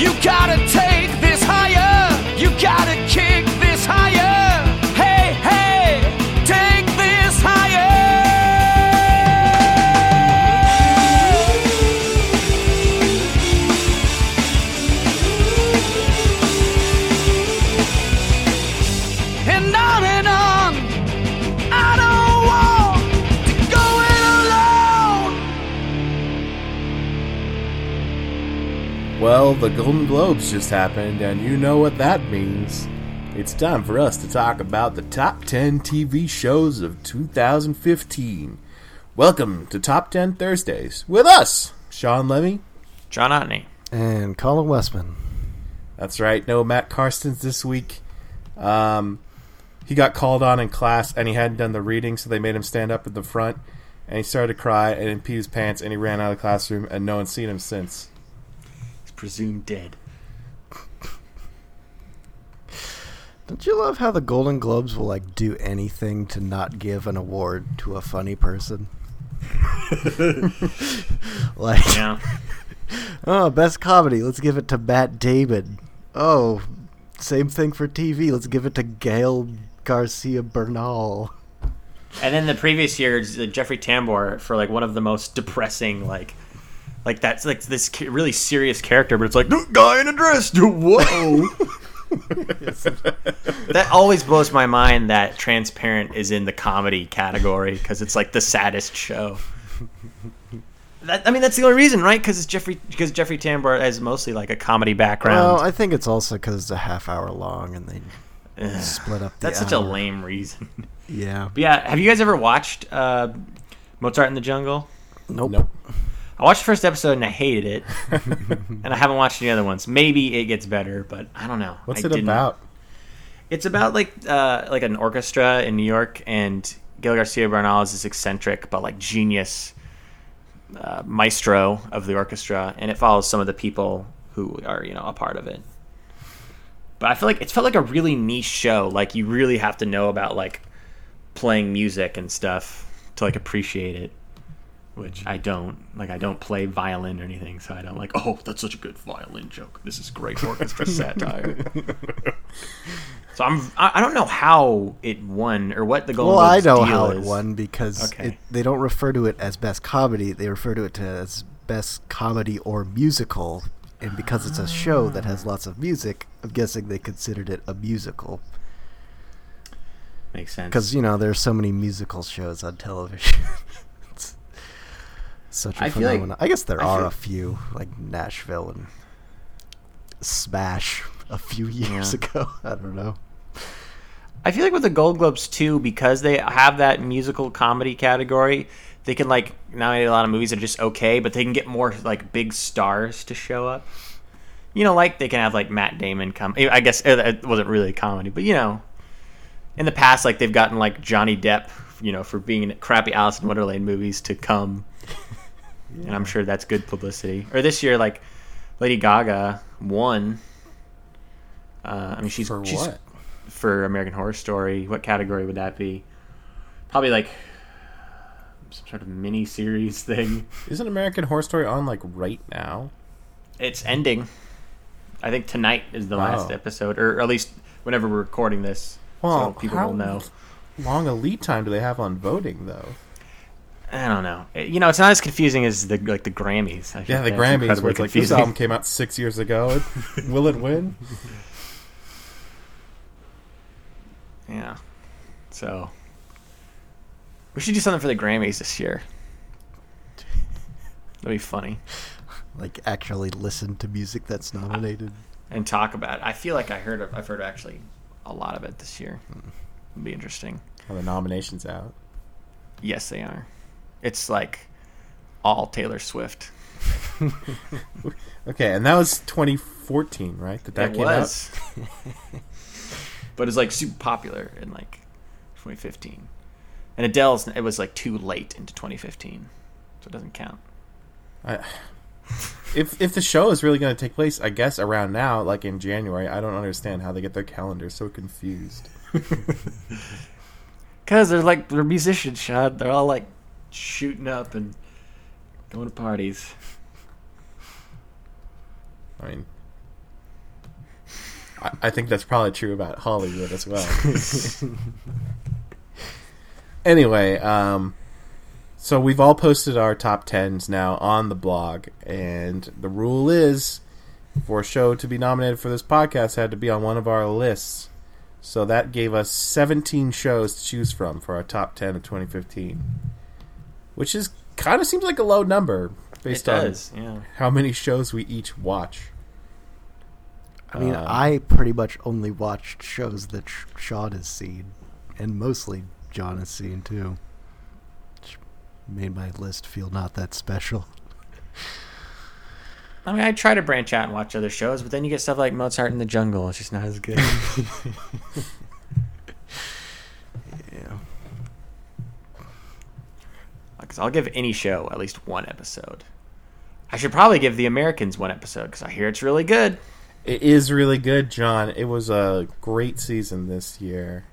You gotta take this the Golden Globes just happened, and you know what that means. It's time for us to talk about the top 10 TV shows of 2015. Welcome to Top 10 Thursdays with us, Sean Levy. John Otney. And Colin Westman. That's right, no Matt Carstens this week. Um, he got called on in class, and he hadn't done the reading, so they made him stand up at the front, and he started to cry and peed his pants, and he ran out of the classroom, and no one's seen him since. Presumed dead. Don't you love how the Golden Globes will like do anything to not give an award to a funny person? like, Yeah. oh, best comedy, let's give it to Matt Damon. Oh, same thing for TV, let's give it to Gael Garcia Bernal. and then the previous year, Jeffrey Tambor for like one of the most depressing like. Like that's like this really serious character, but it's like guy in a dress. Whoa! that always blows my mind that Transparent is in the comedy category because it's like the saddest show. That, I mean, that's the only reason, right? Because it's Jeffrey because Jeffrey Tambor has mostly like a comedy background. Well, I think it's also because it's a half hour long and they split up the That's such a lame reason. Yeah. But yeah, have you guys ever watched uh, Mozart in the Jungle? Nope. Nope. I watched the first episode and I hated it, and I haven't watched any other ones. Maybe it gets better, but I don't know. What's I it didn't- about? It's about like uh, like an orchestra in New York, and Gael Garcia Bernal is this eccentric but like genius uh, maestro of the orchestra, and it follows some of the people who are you know a part of it. But I feel like it's felt like a really niche show. Like you really have to know about like playing music and stuff to like appreciate it. Which I don't like. I don't play violin or anything, so I don't like. Oh, that's such a good violin joke. This is great orchestra satire. So I'm I I don't know how it won or what the Golden Well, I Globes know deal how it is. won because Okay. it, they don't refer to it as best comedy; they refer to it as best comedy or musical. And because it's a show that has lots of music, I'm guessing they considered it a musical. Makes sense. Because you know there's so many musical shows on television. such a I feel like- phenomenon. I guess there I are a few, like Nashville and Smash, a few years Yeah. ago. I don't know. I feel like with the Gold Globes too, because they have that musical comedy category, they can like nominate a lot of movies that are just okay, but they can get more like big stars to show up. You know, like they can have like Matt Damon come. Eh, I guess eh, it wasn't really a comedy, but you know, in the past, like they've gotten like Johnny Depp, you know, for being in crappy Alice in Wonderland movies to come, and I'm sure that's good publicity. Or this year, like Lady Gaga won. Uh, I mean, she's For she's, for American Horror Story. What category would that be? Probably like some sort of mini series thing. Isn't American Horror Story on like right now? It's ending. I think tonight is the last episode, or at least whenever we're recording this, so people how will know. long a lead time do they have on voting though? I don't know. Eh, you know, it's not as confusing as the like the Grammys. I Yeah, the that's Grammys incredibly where it's like this album came out six years ago. Will it win? Yeah. So we should do something for the Grammys this year. That'd be funny. Like actually listen to music that's nominated. and talk about it. I feel like I heard of, I've heard actually a lot of it this year. Hmm. It'll be interesting. Are the nominations out? Yes, they are. It's like all Taylor Swift. Okay, and that was 2014, right? That that it came was, but it's like super popular in like 2015. And Adele's it was like too late into 2015, so it doesn't count. I, if if the show is really going to take place, I guess around now, like in January, I don't understand how they get their calendar so confused. Cause they're like they're musicians, Shad. They're all like shooting up and going to parties. I mean, I, I think that's probably true about Hollywood as well. anyway, um, so we've all posted our top tens now on the blog, and the rule is for a show to be nominated for this podcast had to be on one of our lists. So that gave us 17 shows to choose from for our top 10 of 2015, which is kind of seems like a low number based it on does, yeah. how many shows we each watch. I mean, Um, I pretty much only watched shows that Sh- Sean has seen, and mostly John has seen too. Which made my list feel not that special. I mean, I try to branch out and watch other shows, but then you get stuff like Mozart in the Jungle. It's just not as good. Yeah. Because I'll give any show at least one episode. I should probably give The Americans one episode because I hear it's really good. It is really good, John. It was a great season this year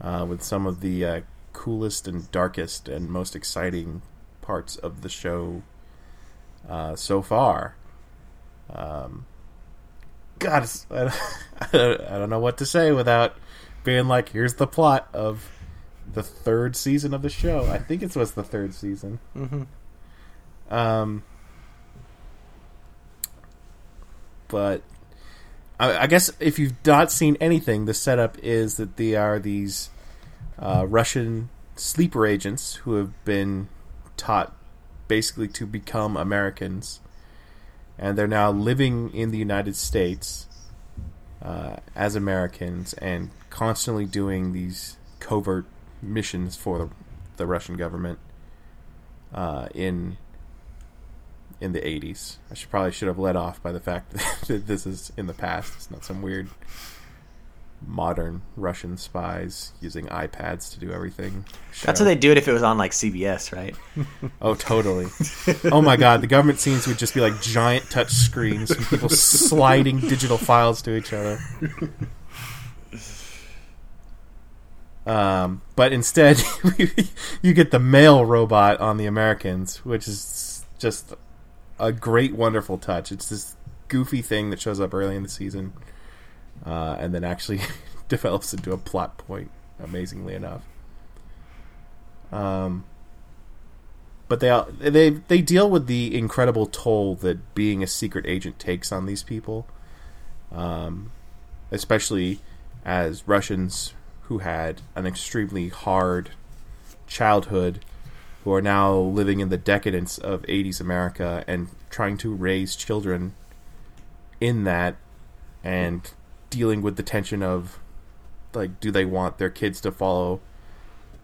uh, with some of the uh, coolest and darkest and most exciting parts of the show uh, so far. Um, God, I don't- I don't know what to say without being like, here's the plot of the third season of the show. I think it was the third season. Mm-hmm. Um, but I, I guess if you've not seen anything, the setup is that they are these uh, Russian sleeper agents who have been taught basically to become Americans, and they're now living in the United States uh, as Americans and constantly doing these covert missions for the, the Russian government uh, in in the 80s. I should probably should have led off by the fact that this is in the past. It's not some weird modern Russian spies using iPads to do everything. That's show. how they do it if it was on like CBS, right? Oh, totally. oh my god, the government scenes would just be like giant touch screens and people sliding digital files to each other. Um, but instead, you get the mail robot on the Americans, which is just a great, wonderful touch. It's this goofy thing that shows up early in the season, uh, and then actually develops into a plot point. Amazingly enough. Um, but they they they deal with the incredible toll that being a secret agent takes on these people, um, especially as Russians who had an extremely hard childhood, who are now living in the decadence of '80s America and trying to raise children in that, and dealing with the tension of like, do they want their kids to follow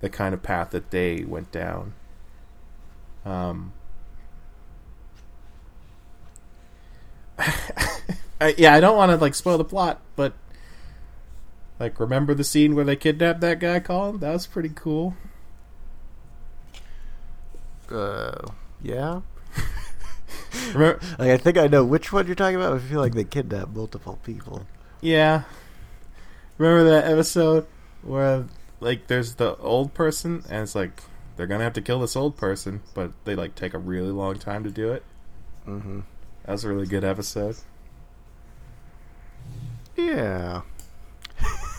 the kind of path that they went down? Um, I, yeah, I don't want to like spoil the plot, but like, remember the scene where they kidnapped that guy, Colin? That was pretty cool. Uh, yeah. Remember? Like I think I know which one you're talking about. I feel like they kidnapped multiple people. Yeah. Remember that episode where like there's the old person and it's like they're gonna have to kill this old person, but they like take a really long time to do it. Mm-hmm. That was a really good episode. Yeah.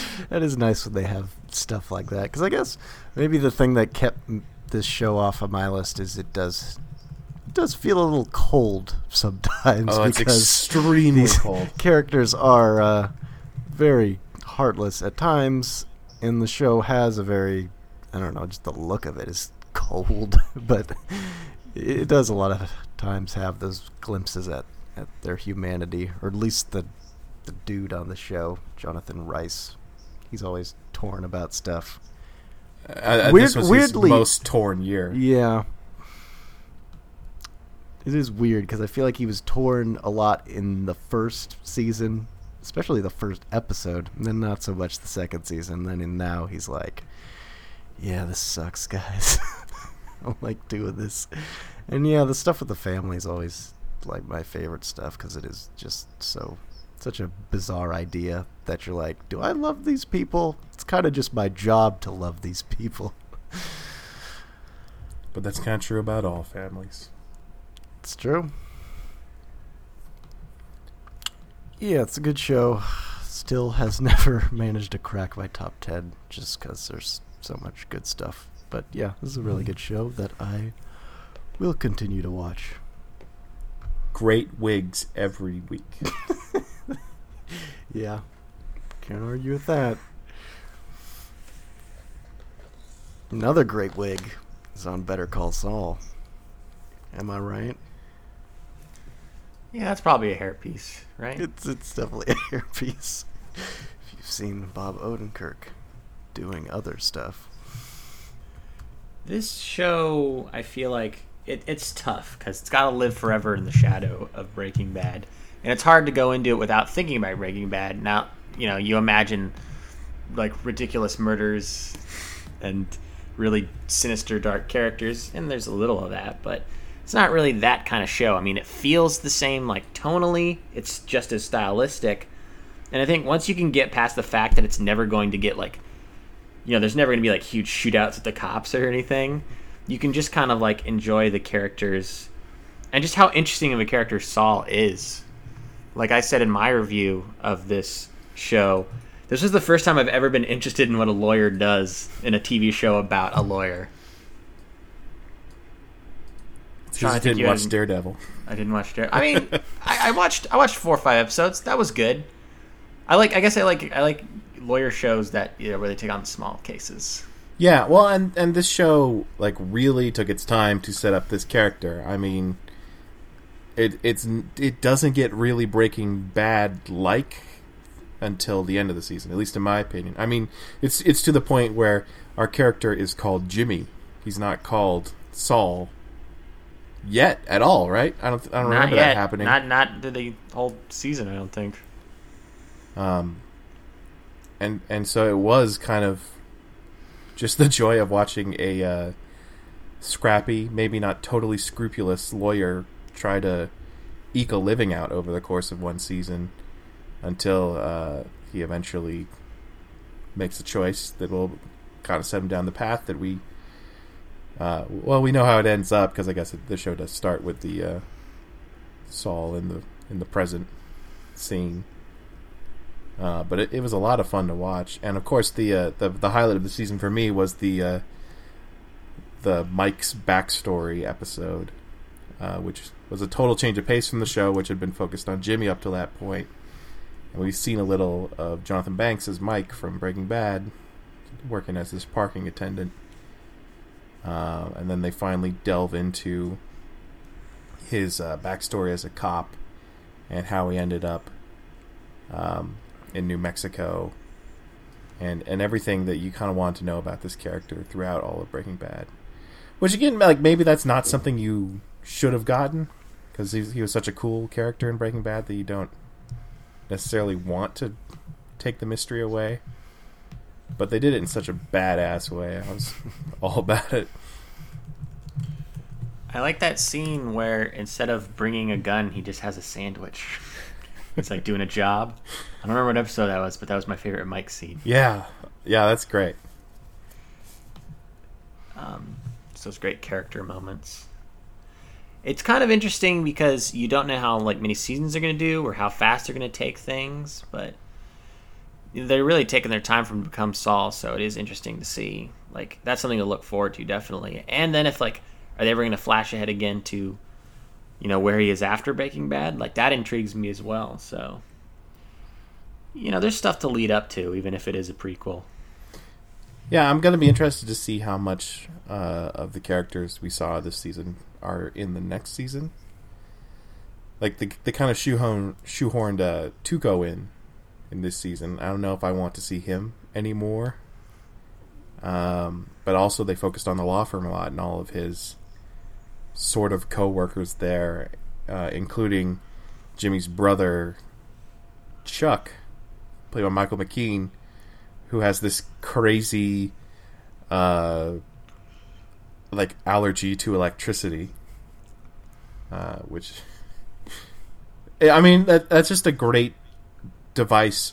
that is nice when they have stuff like that. Because I guess maybe the thing that kept this show off of my list is it does it does feel a little cold sometimes Oh, it's extremely cold. characters are uh, very heartless at times, and the show has a very I don't know, just the look of it is cold, but it does a lot of times have those glimpses at, at their humanity, or at least the the dude on the show, Jonathan Rice. He's always torn about stuff. Uh, Weird- this was weirdly- his most torn year. Yeah. It is weird because I feel like he was torn a lot in the first season, especially the first episode, and then not so much the second season. Then and now he's like, "Yeah, this sucks, guys. I don't like doing this." And yeah, the stuff with the family is always like my favorite stuff because it is just so such a bizarre idea that you're like, "Do I love these people?" It's kind of just my job to love these people. But that's kind of true about all families. It's true. Yeah, it's a good show. Still has never managed to crack my top 10 just because there's so much good stuff. But yeah, this is a really hmm. good show that I will continue to watch. Great wigs every week. Yeah, can't argue with that. Another great wig is on Better Call Saul. Am I right? Yeah, that's probably a hairpiece, right? It's it's definitely a hairpiece. If you've seen Bob Odenkirk doing other stuff. This show, I feel like it, it's tough because it's got to live forever in the shadow of Breaking Bad, and it's hard to go into it without thinking about Breaking Bad. Now, you know, you imagine like ridiculous murders and really sinister, dark characters, and there's a little of that, but it's not really that kind of show. I mean, it feels the same, like tonally, it's just as stylistic, and I think once you can get past the fact that it's never going to get like you know, there's never going to be like huge shootouts with the cops or anything. You can just kind of like enjoy the characters and just how interesting of a character Saul is. Like I said in my review of this show, this was the first time I've ever been interested in what a lawyer does in a TV show about a lawyer. Because I you didn't you watch Daredevil. I didn't watch Dare. I mean, I, I watched I watched four or five episodes. That was good. I like. I guess I like. I like lawyer shows that you know where they take on small cases. Yeah, well, and and this show like really took its time to set up this character. I mean, it it's it doesn't get really Breaking Bad like until the end of the season, at least in my opinion. I mean, it's it's to the point where our character is called Jimmy. He's not called Saul yet at all, right? I don't I don't Not remember yet. that happening. Not not the whole season. I don't think. Um, and and so it was kind of just the joy of watching a uh, scrappy, maybe not totally scrupulous lawyer try to eke a living out over the course of one season until uh, he eventually makes a choice that will kind of set him down the path that we. Uh, well, we know how it ends up because I guess the show does start with the uh, Saul in the in the present scene. Uh, but it, it was a lot of fun to watch, and of course the uh, the the highlight of the season for me was the uh, the Mike's backstory episode, uh, which was a total change of pace from the show, which had been focused on Jimmy up to that point. And we've seen a little of Jonathan Banks as Mike from Breaking Bad, working as this parking attendant, uh, and then they finally delve into his uh, backstory as a cop and how he ended up um, in New Mexico, and and everything that you kind of want to know about this character throughout all of Breaking Bad. Which again, like maybe that's not something you should have gotten because he, he was such a cool character in Breaking Bad that you don't necessarily want to take the mystery away. But they did it in such a badass way. I was all about it. I like that scene where instead of bringing a gun, he just has a sandwich. It's like doing a job. I don't remember what episode that was, but that was my favorite Mike scene. Yeah, yeah, that's great. Um, it's those great character moments. It's kind of interesting because you don't know how like many seasons they're going to do or how fast they're going to take things, but they're really taking their time from become Saul, so it is interesting to see. Like that's something to look forward to definitely. And then if like are they ever going to flash ahead again to you know where he is after Breaking Bad? Like that intrigues me as well. So you know, there's stuff to lead up to even if it is a prequel. Yeah, I'm going to be interested to see how much uh, of the characters we saw this season are in the next season. Like the the kind of shoehorn shoehorned uh, Tuco in in this season. I don't know if I want to see him anymore. Um, but also they focused on the law firm a lot and all of his sort of co-workers there, uh, including Jimmy's brother Chuck, played by Michael McKean, who has this crazy uh, like allergy to electricity, uh, which I mean that that's just a great device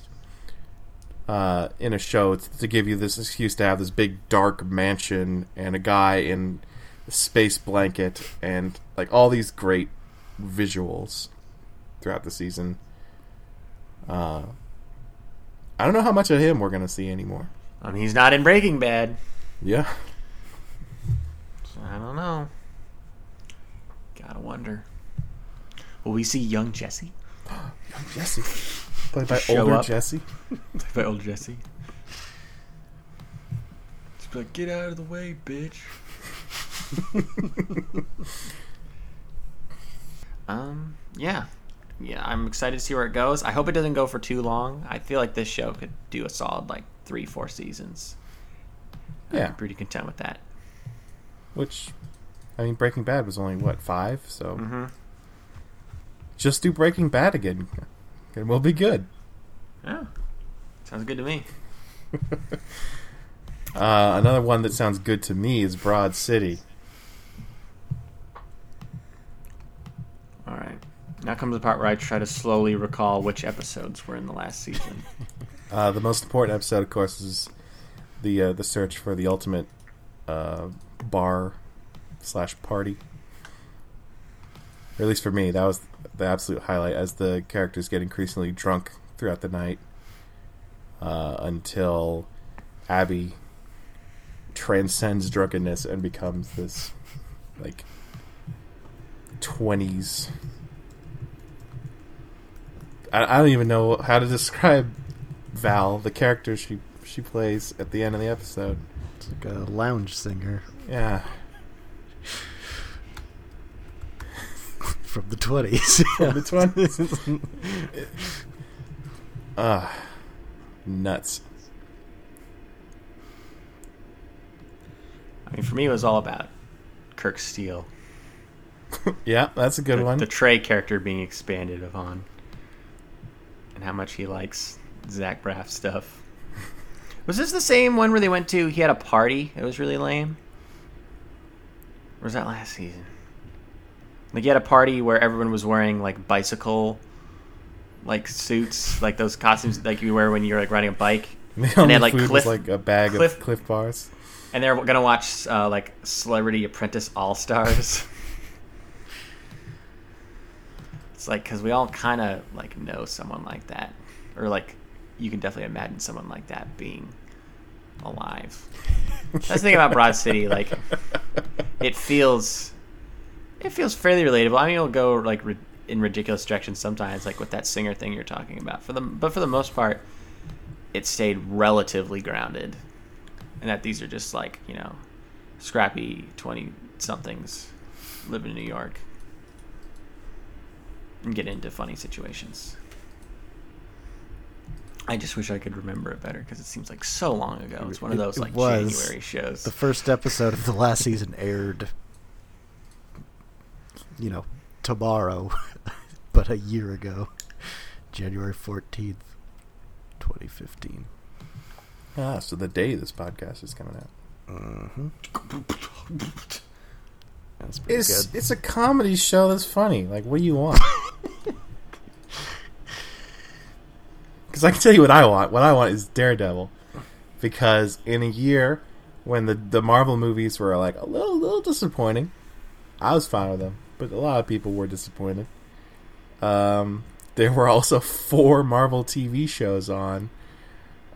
uh, in a show to give you this excuse to have this big dark mansion and a guy in a space blanket and like all these great visuals throughout the season. Uh, I don't know how much of him we're gonna see anymore. I mean, he's not in Breaking Bad. Yeah, I don't know. Gotta wonder. Will we see young Jesse? Young Jesse, played by Show older up. Jesse. By old Jesse. Just be like, get out of the way, bitch. um, yeah. Yeah, I'm excited to see where it goes. I hope it doesn't go for too long. I feel like this show could do a solid like three, four seasons. Yeah, I'm pretty content with that. Which, I mean, Breaking Bad was only what five, so Mm-hmm. just do Breaking Bad again, and we'll be good. Yeah. Sounds good to me. Uh, another one that sounds good to me is Broad City. All right. Now comes the part where I try to slowly recall which episodes were in the last season. Uh, the most important episode, of course, is the uh, the search for the ultimate uh, bar slash party. Or at least for me, that was the absolute highlight. As the characters get increasingly drunk throughout the night, uh, until Abby transcends drunkenness and becomes this like twenties. I, I don't even know how to describe Val, the character she she plays at the end of the episode. It's like a lounge singer Yeah, from the 20s. from the twenties. Ah, nuts. I mean, for me, it was all about Kirk Steele. Yeah, that's a good the, one. the Trey character being expanded upon, and how much he likes Zach Braff stuff. Was this the same one where they went to? He had a party. It was really lame. Or was that last season? Like he had a party where everyone was wearing like bicycle, like suits, like those costumes like you wear when you're like riding a bike, the and they had, like, Cliff- like a bag Cliff- of Clif Bars. and they're gonna watch uh, like Celebrity Apprentice All Stars. it's like because we all kind of like know someone like that, or like you can definitely imagine someone like that being alive. That's the thing about Broad City, like it feels, it feels fairly relatable. I mean, it'll go like in ridiculous directions sometimes, like with that singer thing you're talking about. For the but for the most part, it stayed relatively grounded and that these are just like you know scrappy 20 somethings living in new york and get into funny situations i just wish i could remember it better because it seems like so long ago it's one of It- those it like was. january shows the first episode of the last season aired, you know, tomorrow, but a year ago, January 14th, 2015. Ah, so the day this podcast is coming out. Mm-hmm. That's pretty It's good. it's a comedy show that's funny. Like, what do you want? Because I can tell you what I want. What I want is Daredevil. Because in a year when the the Marvel movies were like a little little disappointing, I was fine with them. But a lot of people were disappointed. Um, there were also four Marvel TV shows on,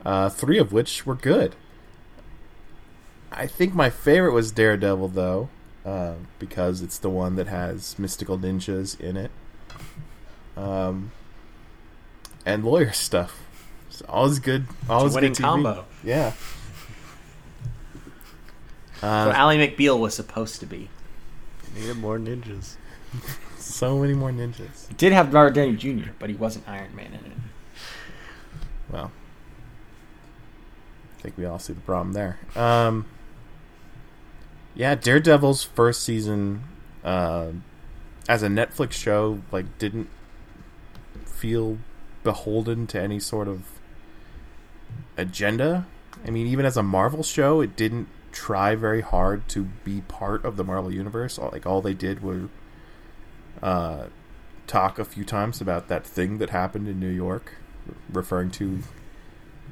uh, three of which were good. I think my favorite was Daredevil, though, uh, because it's the one that has mystical ninjas in it, um, and lawyer stuff. It's always good. Always winning good TV. combo. Yeah. so Uh, ally mcbeal was supposed to be Needed more ninjas. so many more ninjas. he did have robert downey jr but he wasn't iron man in it Well, I think we all see the problem there. Um, yeah, Daredevil's first season uh, as a Netflix show like didn't feel beholden to any sort of agenda. I mean, even as a Marvel show, it didn't try very hard to be part of the Marvel universe. Like all they did were uh, talk a few times about that thing that happened in New York, referring to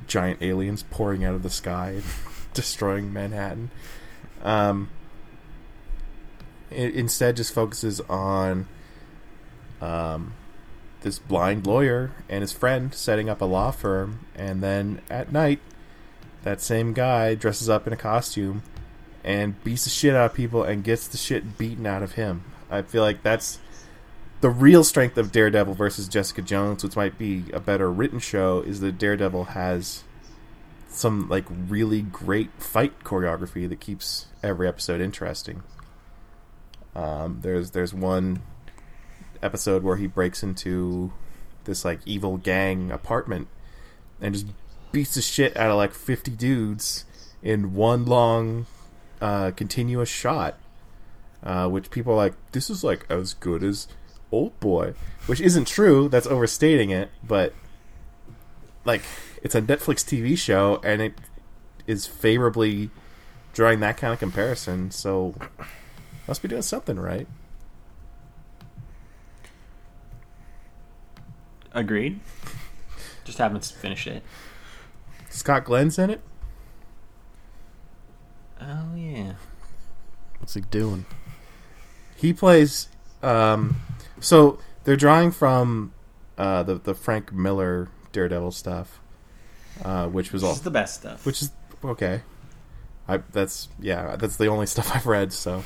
giant aliens pouring out of the sky destroying Manhattan. Um, it instead just focuses on um, this blind lawyer and his friend setting up a law firm, and then at night, that same guy dresses up in a costume and beats the shit out of people and gets the shit beaten out of him. I feel like that's the real strength of Daredevil versus Jessica Jones, which might be a better written show, is that Daredevil has some like really great fight choreography that keeps every episode interesting. Um, there's there's one episode where he breaks into this like evil gang apartment and just beats the shit out of like 50 dudes in one long uh, continuous shot uh, which people are like this is like as good as Oldboy which isn't true. That's overstating it but like it's a netflix tv show and it is favorably drawing that kind of comparison. So must be doing something right Agreed. Just haven't finished it. scott glenn's in it Oh yeah. What's he doing? He plays. Um, so they're drawing from uh, the the Frank Miller Daredevil stuff, uh, which was This all, is the best stuff. which is okay. I that's yeah, that's the only stuff I've read. So,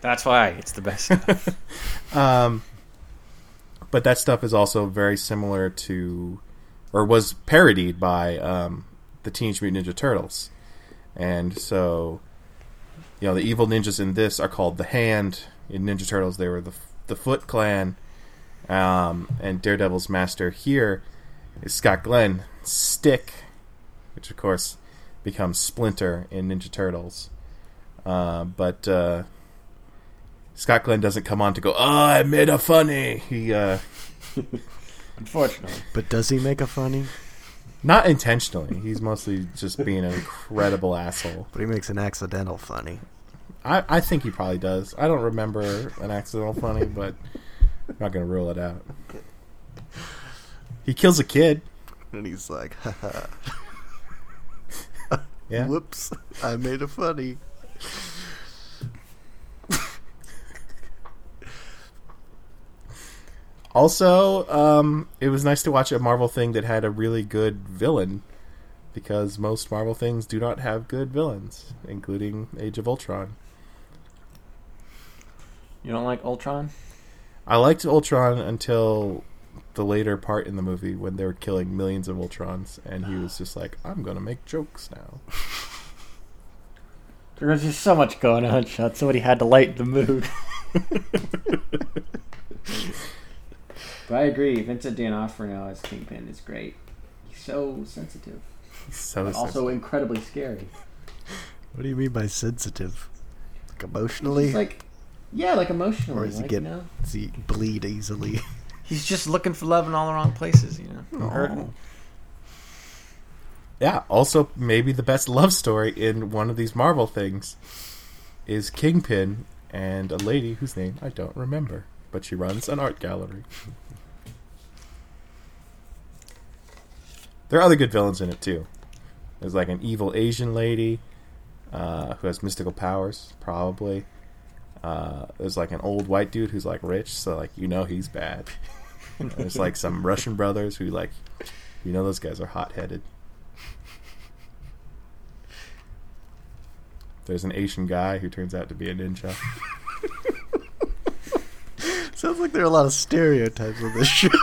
That's why it's the best stuff. um, but that stuff is also very similar to, or was parodied by um, the Teenage Mutant Ninja Turtles, and so, you know, the evil ninjas in this are called the Hand. In Ninja Turtles, they were the the Foot Clan, um, and Daredevil's master here is Scott Glenn Stick, which of course becomes Splinter in Ninja Turtles. Uh, but uh, Scott Glenn doesn't come on to go. Oh, I made a funny. He uh, Unfortunately. But does he make a funny? not intentionally. He's mostly just being an incredible asshole. But he makes an accidental funny. I, I think he probably does. I don't remember an accidental funny, but I'm not gonna rule it out. He kills a kid. And he's like, haha. Yeah. Whoops. I made a funny. Also, um, it was nice to watch a Marvel thing that had a really good villain, because most Marvel things do not have good villains, including Age of Ultron. You don't like Ultron? I liked Ultron until the later part in the movie when they were killing millions of Ultrons, and he was just like, "I'm gonna make jokes now." There was just so much going on, Sean. Somebody had to lighten the mood. but I agree. Vincent D'Onofrio as Kingpin is great. He's so sensitive, so but also incredibly scary. What do you mean by sensitive? Like emotionally? He's like, yeah, like emotionally. or does he like, get you know? does he bleed easily? He's just looking for love in all the wrong places, you know. Hurting. Yeah, also maybe the best love story in one of these Marvel things is Kingpin and a lady whose name I don't remember, but she runs an art gallery. There are other good villains in it too. There's like an evil Asian lady uh, who has mystical powers, probably. Uh, there's like an old white dude who's like rich, so like you know he's bad. there's like some Russian brothers who like you know those guys are hot headed. There's an Asian guy who turns out to be a ninja. Sounds like there are a lot of stereotypes on this show.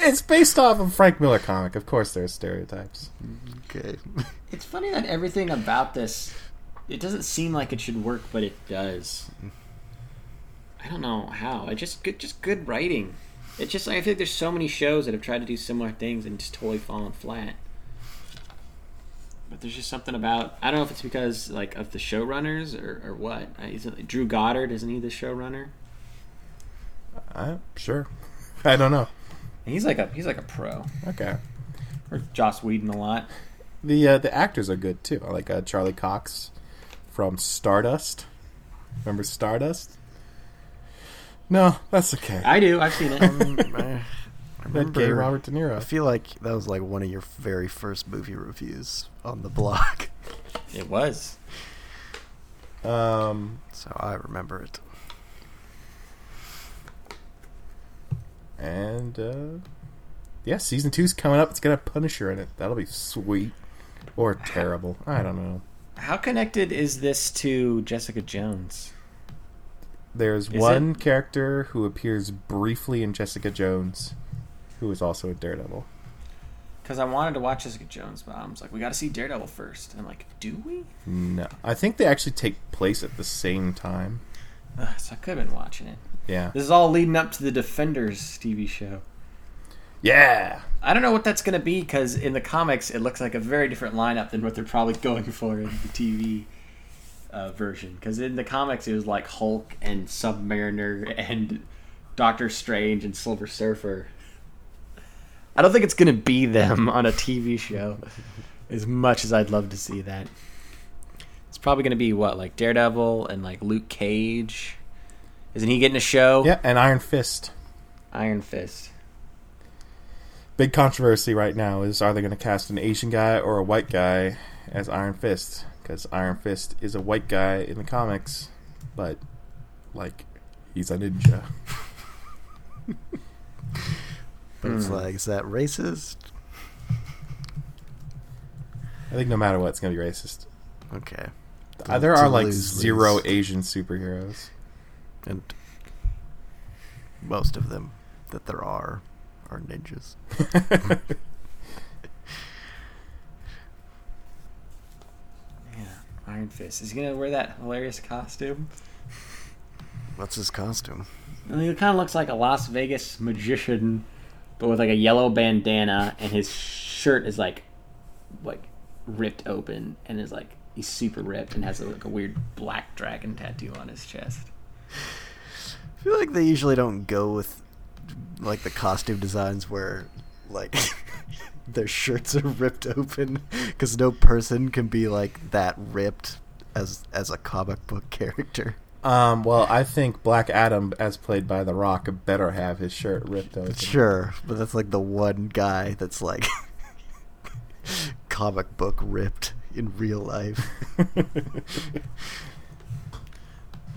It's based off of Frank Miller comic. Of course, there are stereotypes. okay. It's funny that everything about this, it doesn't seem like it should work, but it does. I don't know how. It just good, just good writing. It's just I feel like there's so many shows that have tried to do similar things and just totally fallen flat. But there's just something about I don't know if it's because like of the showrunners or, or what. Uh, Is it Drew Goddard? Isn't he the showrunner? I'm sure. I don't know. He's like a he's like a pro. Okay. Or Joss Whedon a lot. The uh, the actors are good too. I like uh, Charlie Cox from Stardust. Remember Stardust? No, that's okay. I do. I've seen it. I that gay Robert De Niro. I feel like that was like one of your very first movie reviews on the blog. it was. Um, So I remember it. and uh, yeah, season two's coming up. It's got a Punisher in it. That'll be sweet or terrible. I don't know. How connected is this to Jessica Jones? There's Is one it? character who appears briefly in Jessica Jones, who is also a Daredevil. Because I wanted to watch Jessica Jones, but I was like, we got to see Daredevil first. And I'm like, do we? No, I think they actually take place at the same time. Ugh, so I could have been watching it. Yeah, This is all leading up to the Defenders TV show. yeah. I don't know what that's going to be because in the comics it looks like a very different lineup than what they're probably going for in the TV uh, version. Because in the comics it was like Hulk and Submariner and Doctor Strange and Silver Surfer. I don't think it's going to be them on a TV show as much as I'd love to see that. It's probably going to be what like Daredevil and like Luke Cage. Isn't he getting a show? Yeah, and Iron Fist. Iron Fist. Big controversy right now is are they going to cast an Asian guy or a white guy as Iron Fist? Because Iron Fist is a white guy in the comics, but like he's a ninja. But it's Hmm. like, is that racist? I think no matter what, it's going to be racist. Okay. Uh, there are like lose, zero lose. Asian superheroes. And most of them that there are are ninjas. Yeah, Iron Fist. Is he gonna wear that hilarious costume? What's his costume? I mean, it kind of looks like a Las Vegas magician, but with like a yellow bandana, and his shirt is like, like ripped open, and is like he's super ripped and has like a weird black dragon tattoo on his chest. I feel like they usually don't go with like the costume designs where like their shirts are ripped open because no person can be like that ripped as as a comic book character. Um, well, I think Black Adam, as played by The Rock, better have his shirt ripped open. Sure, but that's like the one guy that's like comic book ripped in real life. I'm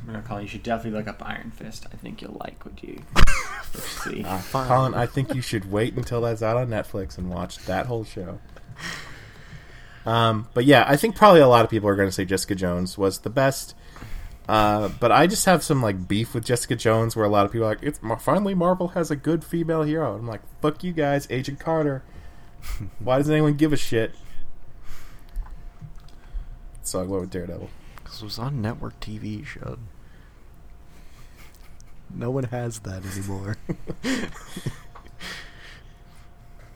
gonna call you. should definitely look up Iron Fist. I think you'll like what you see. Uh, Colin, I think you should wait until that's out on Netflix and watch that whole show. Um, but yeah, I think probably a lot of people are going to say Jessica Jones was the best. Uh, but I just have some like beef with Jessica Jones, where a lot of people are like, "It's finally Marvel has a good female hero." I'm like, "Fuck you guys, Agent Carter." Why does anyone give a shit? So I went with Daredevil. Because it was on network TV show. No one has that anymore.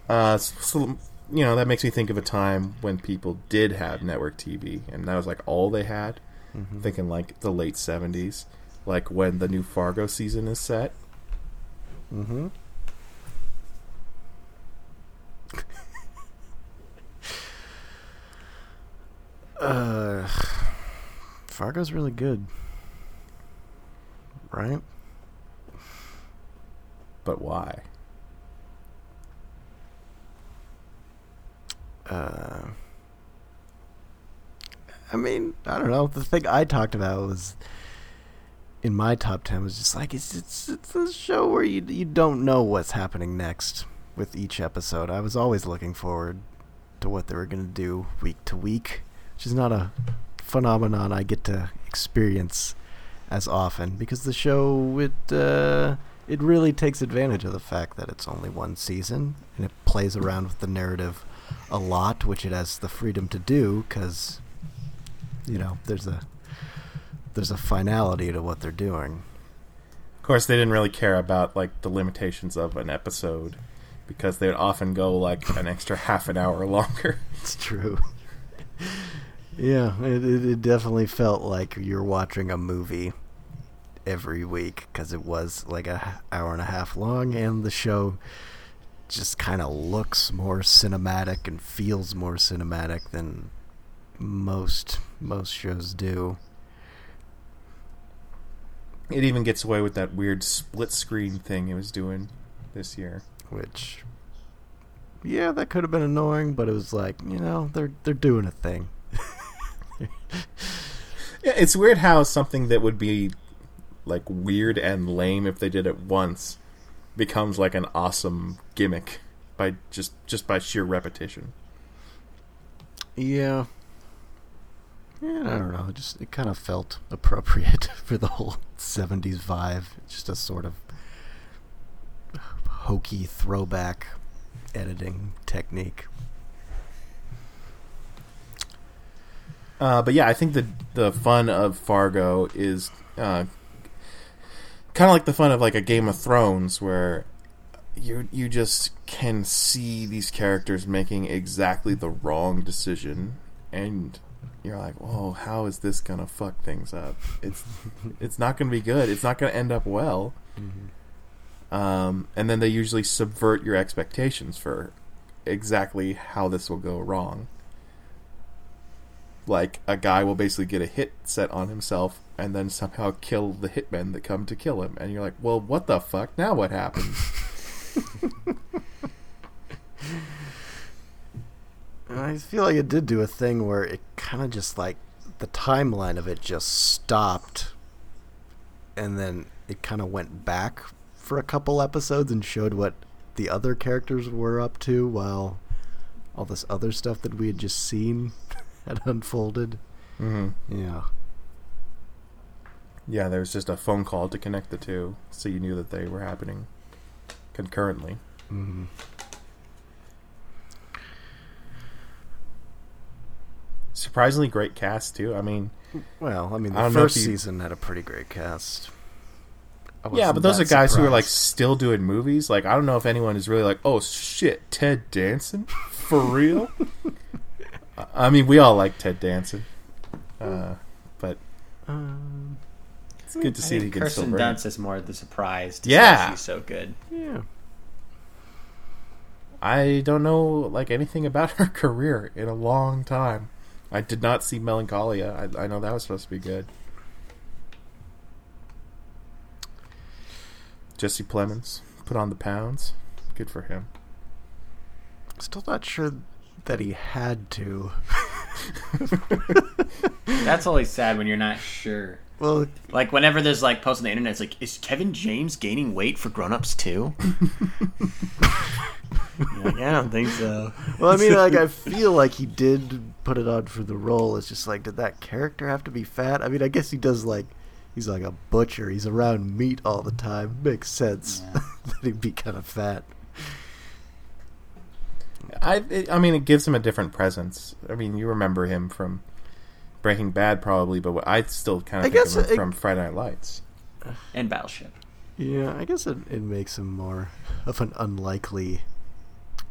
Uh, so, you know, that makes me think of a time when people did have network TV, and that was like all they had. Thinking like the late seventies, like when the new Fargo season is set. mm-hmm. uh, Fargo's really good, right? But why? Uh, I mean, I don't know. The thing I talked about was in my top ten was just like it's it's it's a show where you you don't know what's happening next with each episode. I was always looking forward to what they were gonna do week to week, which is not a phenomenon I get to experience as often because the show it uh, it really takes advantage of the fact that it's only one season and it plays around with the narrative a lot, which it has the freedom to do because you know there's a there's a finality to what they're doing. Of course, they didn't really care about like the limitations of an episode because they would often go like an extra half an hour longer. It's true. yeah, it, it, it definitely felt like you're watching a movie every week because it was like a h- hour and a half long, and the show just kind of looks more cinematic and feels more cinematic than most most shows do. It even gets away with that weird split screen thing it was doing this year. Which, yeah, that could have been annoying, but it was like you know they're they're doing a thing. Yeah, it's weird how something that would be like weird and lame if they did it once becomes like an awesome gimmick by just just by sheer repetition. Yeah. Yeah, I don't know. It just it kind of felt appropriate for the whole '70s vibe. Just a sort of hokey throwback editing technique. Uh, but yeah, I think the the fun of Fargo is uh, kind of like the fun of like a Game of Thrones, where you you just can see these characters making exactly the wrong decision, and you're like, "Whoa, how is this gonna fuck things up? It's it's not gonna be good. It's not gonna end up well." Um, and then they usually subvert your expectations for exactly how this will go wrong like a guy will basically get a hit set on himself and then somehow kill the hitmen that come to kill him and you're like well what the fuck now what happens I feel like it did do a thing where it kind of just like the timeline of it just stopped, and then it kind of went back for a couple episodes and showed what the other characters were up to while all this other stuff that we had just seen had unfolded. mm-hmm. Yeah. yeah there was just a phone call to connect the two so you knew that they were happening concurrently Mm. Surprisingly great cast too i mean Well, I mean, the don't know if first you- season had a pretty great cast. Yeah but those are that guys who are like still doing movies like i don't know if anyone is really like oh shit ted danson for real I- i mean we all like ted danson uh, but Um, it's good to I see that he can still Kirsten. Dunst is more the surprise. To Yeah. she's so good. yeah. I don't know like anything about her career in a long time. I did not see Melancholia. I, I know that was supposed to be good. Jesse Plemons put on the pounds. Good for him. Still not sure that he had to. That's always sad when you're not sure. Well, Like whenever there's like posts on the internet, it's like, is Kevin James gaining weight for grown-ups too? You're like, I don't think so. Well, I mean, like I feel like he did put it on for the role. It's just like, did that character have to be fat? I mean, I guess he does like, he's like a butcher. He's around meat all the time. Makes sense that he'd be kind of fat. I it, I mean it gives him a different presence. I mean you remember him from Breaking Bad probably, but what- I still kind I of think guess of him it- from Friday Night Lights. And Battleship. Yeah, I guess it, it makes him more of an unlikely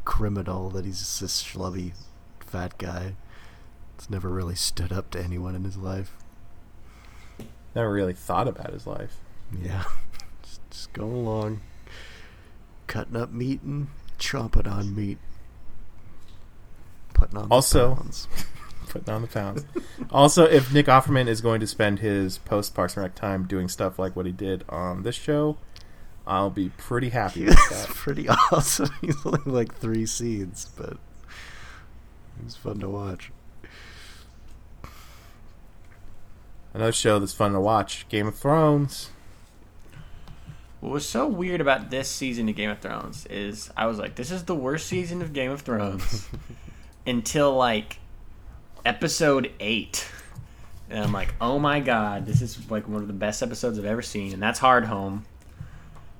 criminal that he's just this schlubby fat guy. That's never really stood up to anyone in his life. Never really thought about his life. Yeah, just, just go along, cutting up meat and chomping on meat, putting on Also- pounds. Putting on the pounds. also, if Nick Offerman is going to spend his post Parks and Rec time doing stuff like what he did on this show, I'll be pretty happy He with that. pretty awesome. He's only like three scenes, but it was fun to watch. Another show that's fun to watch: Game of Thrones. What was so weird about this season of Game of Thrones is I was like, this is the worst season of Game of Thrones until like episode eight. And I'm like, oh my god, this is like one of the best episodes I've ever seen, and that's Hardhome.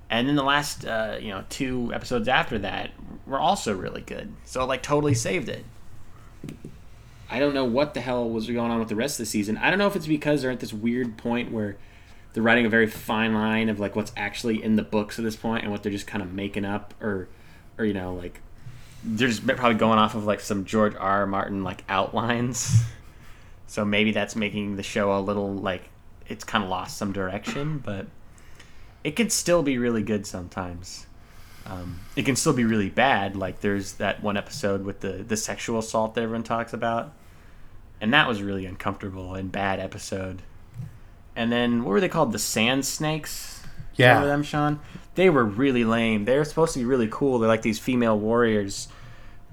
And then the last, uh, you know, two episodes after that were also really good. So like totally saved it. I don't know what the hell was going on with the rest of the season. I don't know if it's because they're at this weird point where they're writing a very fine line of like what's actually in the books at this point and what they're just kind of making up or or you know like they're just probably going off of like some George R. R. Martin like outlines. So maybe that's making the show a little like it's kind of lost some direction, but it could still be really good sometimes. Um, it can still be really bad. Like there's that one episode with the the sexual assault that everyone talks about, and that was really uncomfortable and bad episode. And then what were they called? The Sand Snakes. Yeah. Remember them, Sean? They were really lame. They were supposed to be really cool. They're like these female warriors,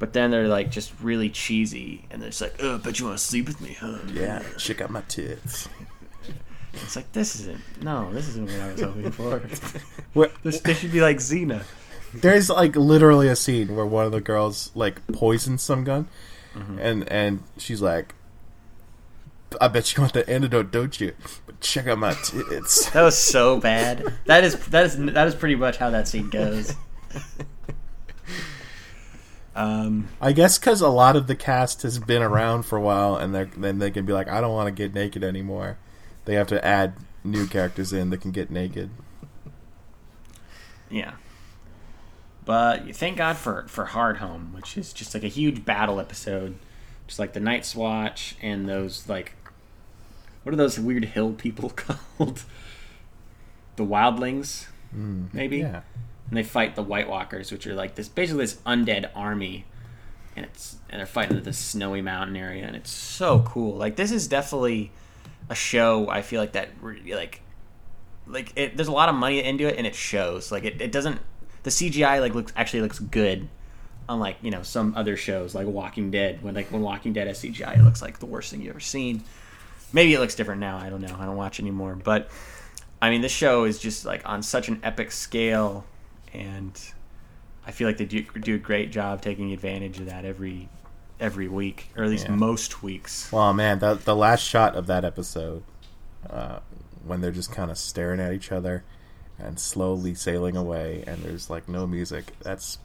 but then they're like just really cheesy, and they're just like, "Oh, but you want to sleep with me, huh?" Yeah, check out my tits. It's like this isn't no, this isn't what I was hoping for. This, this should be like Xena. there's like literally a scene where one of the girls like poisons some gun, Mm-hmm. and and she's like, "I bet you want the antidote, don't you? But check out my tits." That was so bad. That is that is that is pretty much how that scene goes. Um, I guess because a lot of the cast has been around for a while, and then they can be like, "I don't want to get naked anymore." They have to add new characters in that can get naked. yeah. But thank God for for Hardhome, which is just like a huge battle episode, just like the Night's Watch and those like, what are those weird hill people called? The Wildlings, maybe. Yeah, and they fight the White Walkers, which are like this basically this undead army, and it's and they're fighting in this snowy mountain area, and it's so cool. Like this is definitely a show. I feel like that like like it, there's a lot of money into it, and it shows. Like it, it doesn't the CGI like looks actually looks good. Unlike you know some other shows like Walking Dead, when like when Walking Dead has CGI, it looks like the worst thing you've ever seen. Maybe it looks different now. I don't know. I don't watch anymore, but I mean, this show is just like on such an epic scale, and I feel like they do, do a great job taking advantage of that every every week, or at least Yeah. most weeks. Well, man, the the last shot of that episode, uh, when they're just kind of staring at each other and slowly sailing away, and there's like no music. That's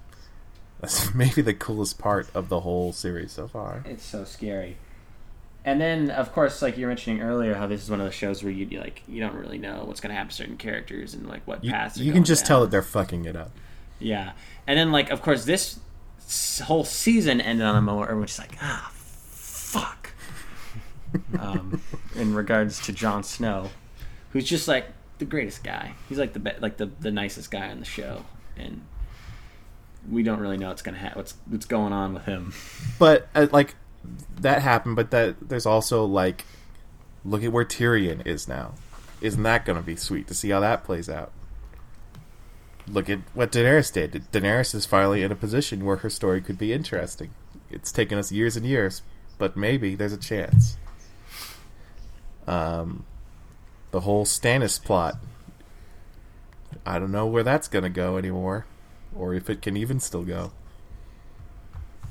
that's maybe the coolest part of the whole series so far. It's so scary. And then, of course, like you were mentioning earlier, how this is one of those shows where you like you don't really know what's going to happen to certain characters and like what You, paths. you can just down. tell that they're fucking it up. Yeah, and then like of course this whole season ended on a moment where we're just like ah fuck. um, in regards to Jon Snow, who's just like the greatest guy. He's like the be- like the the nicest guy on the show, and we don't really know what's gonna ha- what's what's going on with him. But uh, like that happened, but that there's also like look at where Tyrion is now. Isn't that going to be sweet to see how that plays out? Look at what Daenerys did. Daenerys is finally in a position where her story could be interesting. It's taken us years and years, but maybe there's a chance. Um, the whole Stannis plot. I don't know where that's going to go anymore, or if it can even still go.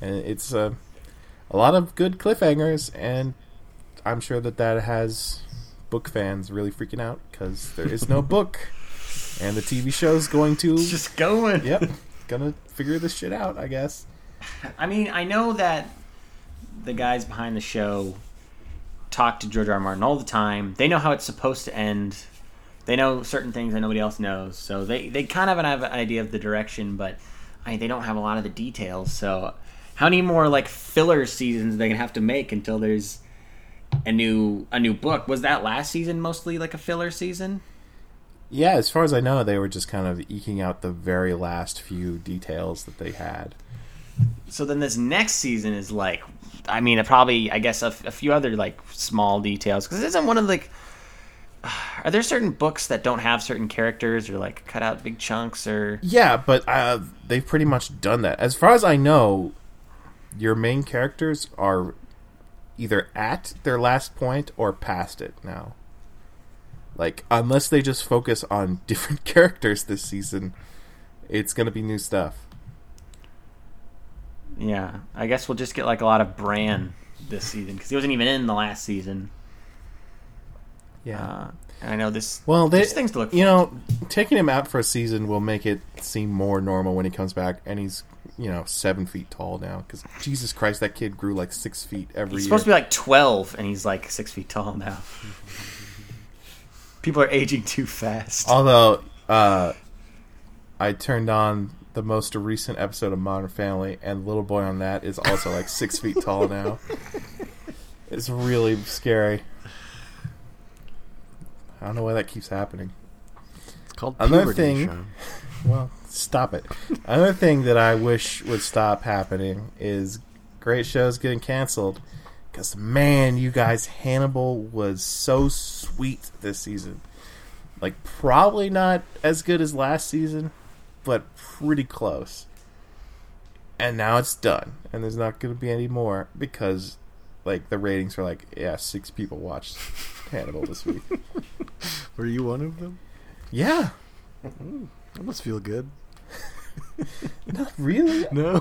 And it's uh, a lot of good cliffhangers, and I'm sure that that has book fans really freaking out because there is no book, and the TV show's going to. It's just going. yep, gonna figure this shit out, I guess. I mean, I know that the guys behind the show talk to George R. R. Martin all the time. They know how it's supposed to end. They know certain things that nobody else knows, so they they kind of have an idea of the direction, but I mean, they don't have a lot of the details. So, how many more like filler seasons are they gonna have to make until there's a new a new book? Was that last season mostly like a filler season? Yeah, as far as I know, they were just kind of eking out the very last few details that they had. So then this next season is like, I mean, probably I guess a, a few other like small details because isn't one of like, are there certain books that don't have certain characters or like cut out big chunks or Yeah, but uh, they've pretty much done that. As far as I know, your main characters are either at their last point or past it now. Like, unless they just focus on different characters this season, it's going to be new stuff. yeah? I guess we'll just get like a lot of Bran this season because he wasn't even in the last season. Uh, and I know this. Well, they, there's things to look. You know, taking him out for a season will make it seem more normal when he comes back, and he's you know seven feet tall now. Because Jesus Christ, that kid grew like six feet every He's year. supposed to be like 12 and he's like six feet tall now. People are aging too fast. Although, uh, I turned on the most recent episode of Modern Family, and the little boy on that is also like six feet tall now. It's really scary. I don't know why that keeps happening. It's called Another thing- Sean. Well, stop it. Another thing that I wish would stop happening is great shows getting canceled. Because, man, you guys, Hannibal was so sweet this season. Like, probably not as good as last season, but pretty close. And now it's done. And there's not going to be any more because, like, the ratings are like, yeah, six people watched Hannibal this week. Were you one of them? Yeah, mm-hmm. That must feel good. not really. No.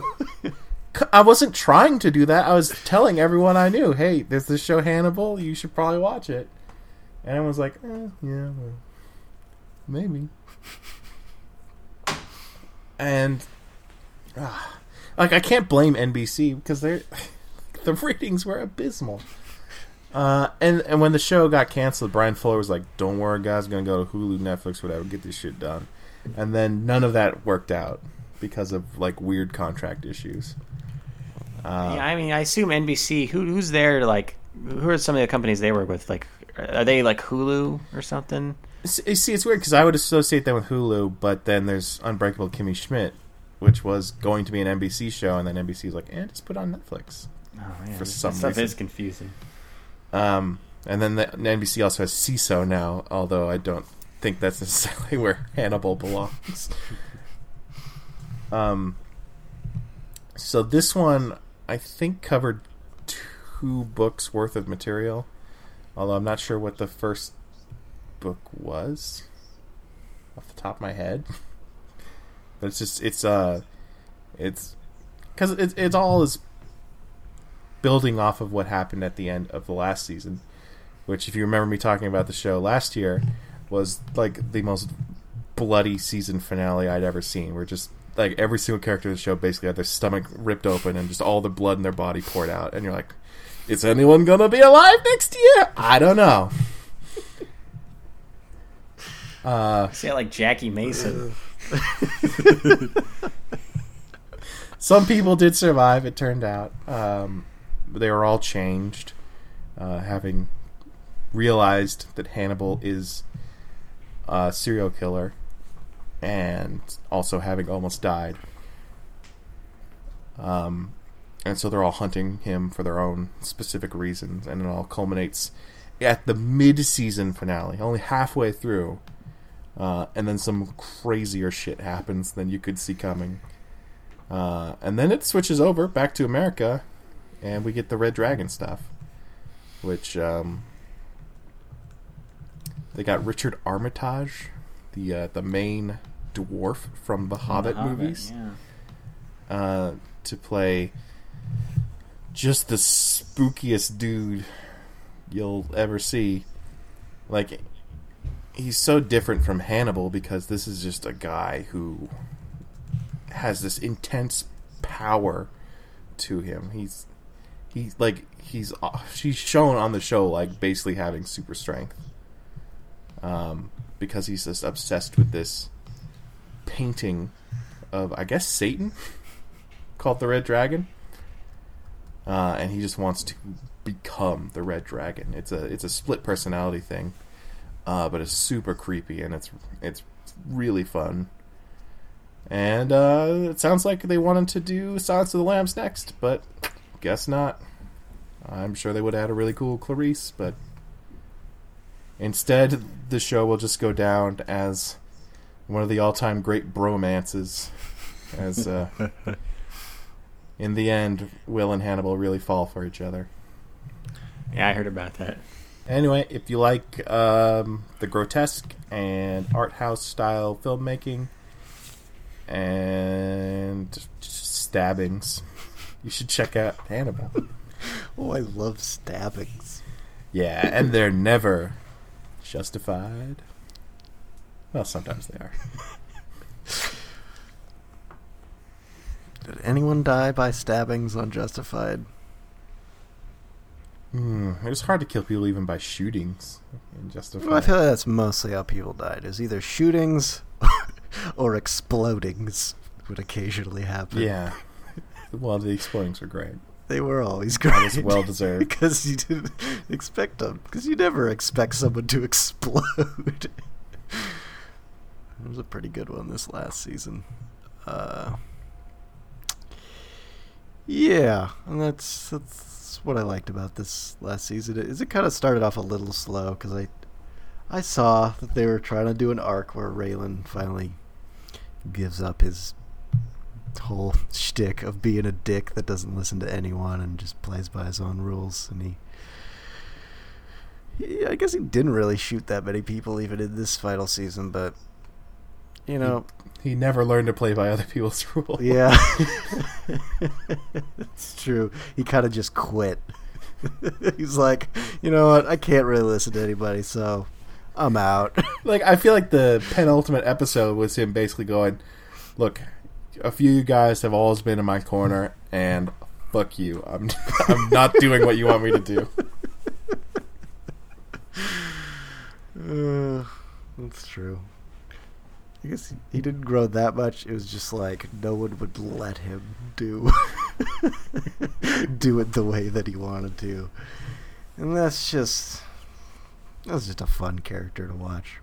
I wasn't trying to do that. I was telling everyone I knew, "Hey, there's this show Hannibal. You should probably watch it." And everyone's like, eh, "Yeah, well, maybe." And ah, like, I can't blame NBC because they're the ratings were abysmal. Uh, and and when the show got canceled, Bryan Fuller was like, "Don't worry, guys, gonna go to Hulu, Netflix, whatever, get this shit done." And then none of that worked out because of like weird contract issues. Uh, yeah, I mean, I assume NBC. Who who's there? To, like, who are some of the companies they work with? Like, are they like Hulu or something? S- See, it's weird because I would associate them with Hulu, but then there's Unbreakable Kimmy Schmidt, which was going to be an NBC show, and then NBC's like, "Eh, just put it on Netflix." Oh man, For that some stuff reason. is confusing. Um, and then the, NBC also has Seeso now, although I don't think that's necessarily where Hannibal belongs. um, so this one, I think, covered two books worth of material, although I'm not sure what the first book was off the top of my head. But it's just it's uh it's because it's it's all is building off of what happened at the end of the last season, which, if you remember me talking about the show last year, was like the most bloody season finale I'd ever seen. Where just like every single character in the show basically had their stomach ripped open and just all the blood in their body poured out, and you're like, "Is anyone gonna be alive next year? I don't know." Uh, See, I like Jackie Mason. some people did survive. It turned out um, they were all changed, uh, having realized that Hannibal is a serial killer, and also having almost died. Um, and so they're all hunting him for their own specific reasons, and it all culminates at the mid-season finale, only halfway through. Uh, and then some crazier shit happens than you could see coming. Uh, and then it switches over back to America, and we get the Red Dragon stuff, which um, they got Richard Armitage, the uh, the main dwarf from the Hobbit, Hobbit, movies, Yeah. uh, to play just the spookiest dude you'll ever see. Like he's so different from Hannibal because this is just a guy who has this intense power to him. He's he's like he's uh, she's shown on the show like basically having super strength. Um, because he's just obsessed with this painting of I guess Satan called the Red Dragon. Uh, and he just wants to become the Red Dragon. It's a it's a split personality thing uh, but it's super creepy and it's it's really fun. And uh, it sounds like they wanted to do Silence of the Lambs next, but guess not. I'm sure they would had a really cool Clarice, but instead the show will just go down as one of the all-time great bromances. As uh, in the end, Will and Hannibal really fall for each other. Yeah, I heard about that. Anyway, if you like um, the grotesque and art house style filmmaking and stabbings, you should check out Hannibal. Oh, I love stabbings. yeah, and they're never justified. Well, sometimes they are. Did anyone die by stabbings unjustified? Hmm, it was hard to kill people even by shootings in Justified. Well, I feel like that's mostly how people died. Is either shootings or explodings would occasionally happen. yeah. Well, the explodings were great. They were always That was great. well deserved. because you didn't expect them. Because you never expect someone to explode. it was a pretty good one this last season. Uh, yeah, and that's that's what I liked about this last season. Is it kind of started off a little slow because I I saw that they were trying to do an arc where Raylan finally gives up his whole shtick of being a dick that doesn't listen to anyone and just plays by his own rules, and he he, I guess he didn't really shoot that many people even in this final season, but you know, He never learned to play by other people's rules. yeah, it's true. He kind of just quit. He's like, you know what? I can't really listen to anybody, so I'm out. Like I feel like the penultimate episode was him basically going, "Look, a few of you guys have always been in my corner, and fuck you. I'm I'm not doing what you want me to do." Uh, that's true. I guess he, he didn't grow that much. It was just like no one would let him do do it the way that he wanted to, and that's just that's just a fun character to watch.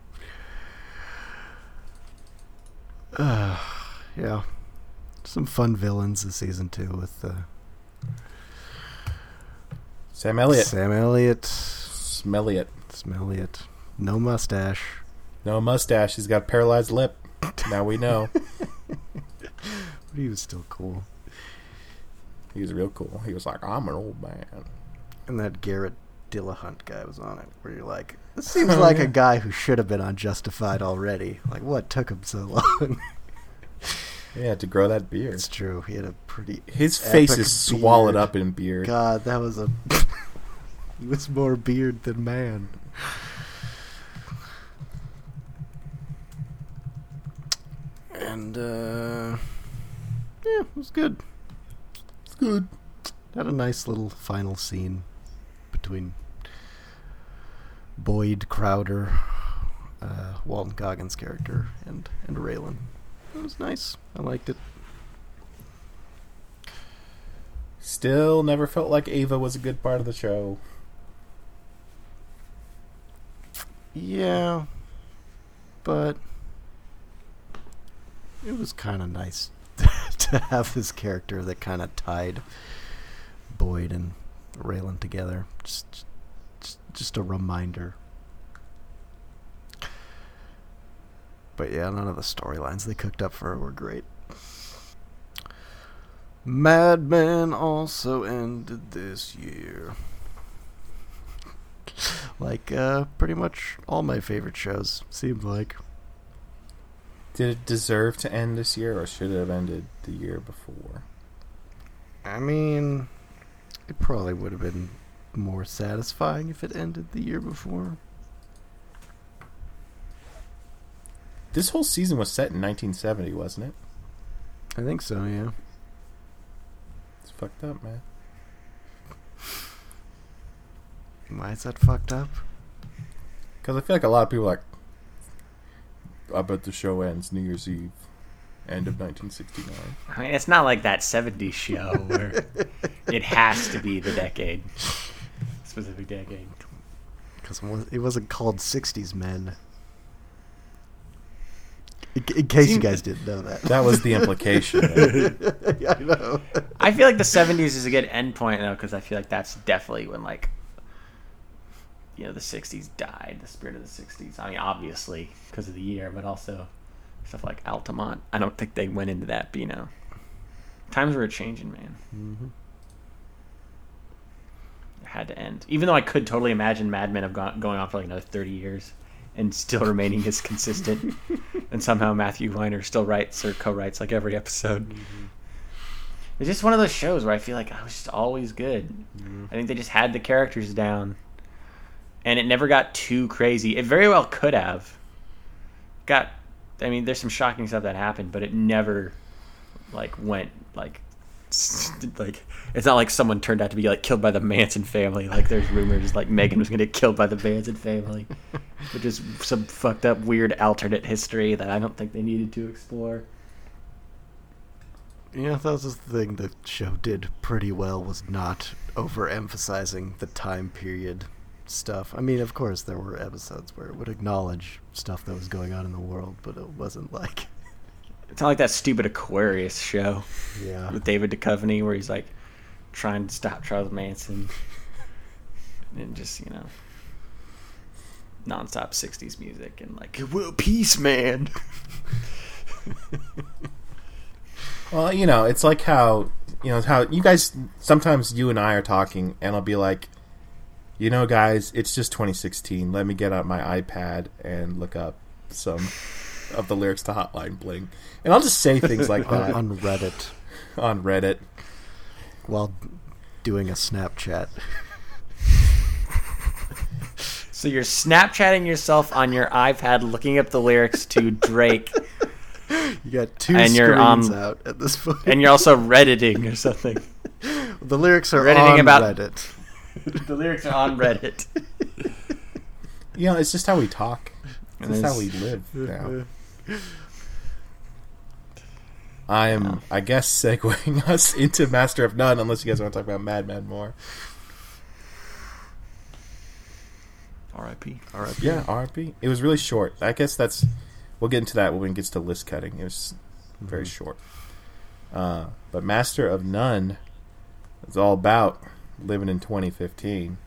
Uh, yeah, some fun villains this season too with uh, Sam Elliott, Sam Elliott, Smelliot, Smelliot, no mustache. no mustache. He's got paralyzed lip. Now we know But he was still cool. he was real cool. He was like, "I'm an old man." And that Garrett Dillahunt guy was on it, where you're like, this seems like a guy who should have been on Justified already. Like, what took him so long? He had to grow that beard. it's true. He had a pretty. His face is swallowed up in beard. God, that was a. he was more beard than man. And, uh. Yeah, it was good. It's good. Had a nice little final scene between Boyd Crowder, uh, Walton Goggins' character, and and Raylan. It was nice. I liked it. Still never felt like Ava was a good part of the show. Yeah, but it was kind of nice to have this character that kind of tied Boyd and Raylan together. Just, just, just a reminder. But yeah, none of the storylines they cooked up for her were great. Mad Men also ended this year. like uh, pretty much all my favorite shows seemed like. Did it deserve to end this year, or should it have ended the year before? I mean, it probably would have been more satisfying if it ended the year before. This whole season was set in 1970, wasn't it? I think so, yeah. It's fucked up, man. Why is that fucked up? Because I feel like a lot of people are like, I bet the show ends New Year's Eve, end of 1969. I mean, it's not like that '70s show where it has to be the decade, specific decade. Because it wasn't called 60s Men. In, in case you guys didn't know that. That was the implication. yeah, I know. I feel like the '70s is a good endpoint though, because I feel like that's definitely when like, you know, the '60s died, the spirit of the '60s. I mean, obviously because of the year, but also stuff like Altamont. I don't think they went into that, but you know, times were changing, man. Mm-hmm. It had to end. Even though I could totally imagine Mad Men have gone, going on for like another 30 years and still remaining as consistent. and somehow Matthew Weiner still writes or co writes like every episode. Mm-hmm. It's just one of those shows where I feel like I was just always good. Mm-hmm. I think they just had the characters down. And it never got too crazy. It very well could have. Got, I mean, there's some shocking stuff that happened, but it never, like, went, like, like it's not like someone turned out to be like killed by the Manson family. Like there's rumors like Megan was gonna get killed by the Manson family, which is some fucked up weird alternate history that I don't think they needed to explore. Yeah, that was the thing the show did pretty well was not overemphasizing the time period stuff. I mean, of course, there were episodes where it would acknowledge stuff that was going on in the world, but it wasn't like, It's not like that stupid Aquarius show yeah, with David Duchovny where he's like trying to stop Charles Manson and just you know nonstop '60s music and like well, peace, man. well, you know, it's like how you know how you guys sometimes you and I are talking, and I'll be like, you know, guys, it's just 2016. Let me get out my iPad and look up some of the lyrics to Hotline Bling, and I'll just say things like that on Reddit on Reddit. while doing a Snapchat. So you're Snapchatting yourself on your iPad, looking up the lyrics to Drake, You got two And you're screens um, out at this point. and you're also Redditing or something. the lyrics are Redditing on about- Reddit. the lyrics are on Reddit. You know, it's just how we talk. It's And just how we live now. I am, I guess, segueing us into Master of None, unless you guys want to talk about Mad Men more. R.I.P. R.I.P. Yeah, R.I.P. It was really short. I guess that's. We'll get into that when it gets to list cutting. It was very short. Uh, but Master of None is all about living in 2015.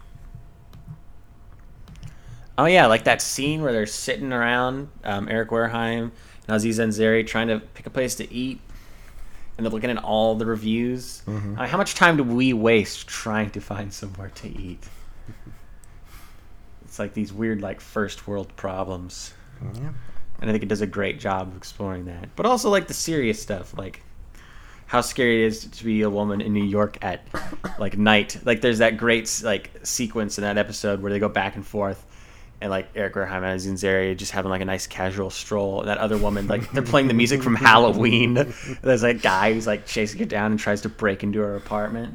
Oh yeah, like that scene where they're sitting around, um, Eric Wareheim and Aziz Ansari trying to pick a place to eat, and they're looking at all the reviews. I mean, how much time do we waste trying to find somewhere to eat? It's like these weird, like first world problems, Yeah. and I think it does a great job of exploring that. But also like the serious stuff, like how scary it is to be a woman in New York at like night. Like there's that great like sequence in that episode where they go back and forth. And like Eric Wareheim and Aziz Ansari just having like a nice casual stroll. And that other woman, like they're playing the music from Halloween. There's like a guy who's like chasing her down and tries to break into her apartment.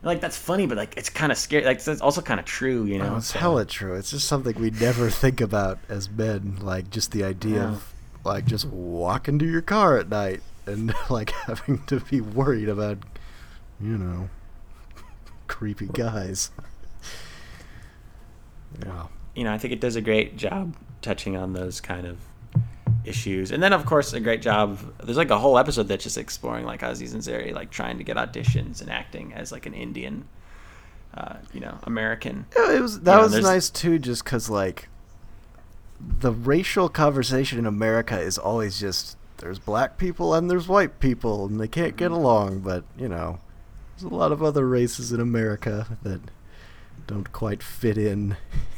And, like that's funny, but like it's kind of scary. Like it's also kind of true, you know. Oh, it's So- hella true. It's just something we never think about as men. Like just the idea Yeah. of like just walking to your car at night and like having to be worried about, you know, creepy guys. Yeah. You know, I think it does a great job touching on those kind of issues. And then, of course, a great job. There's like a whole episode that's just exploring like Aziz Ansari, like trying to get auditions and acting as like an Indian, uh, you know, American. Yeah, it was that know, was nice too, just because like the racial conversation in America is always just there's black people and there's white people and they can't get along, but you know, there's a lot of other races in America that don't quite fit in,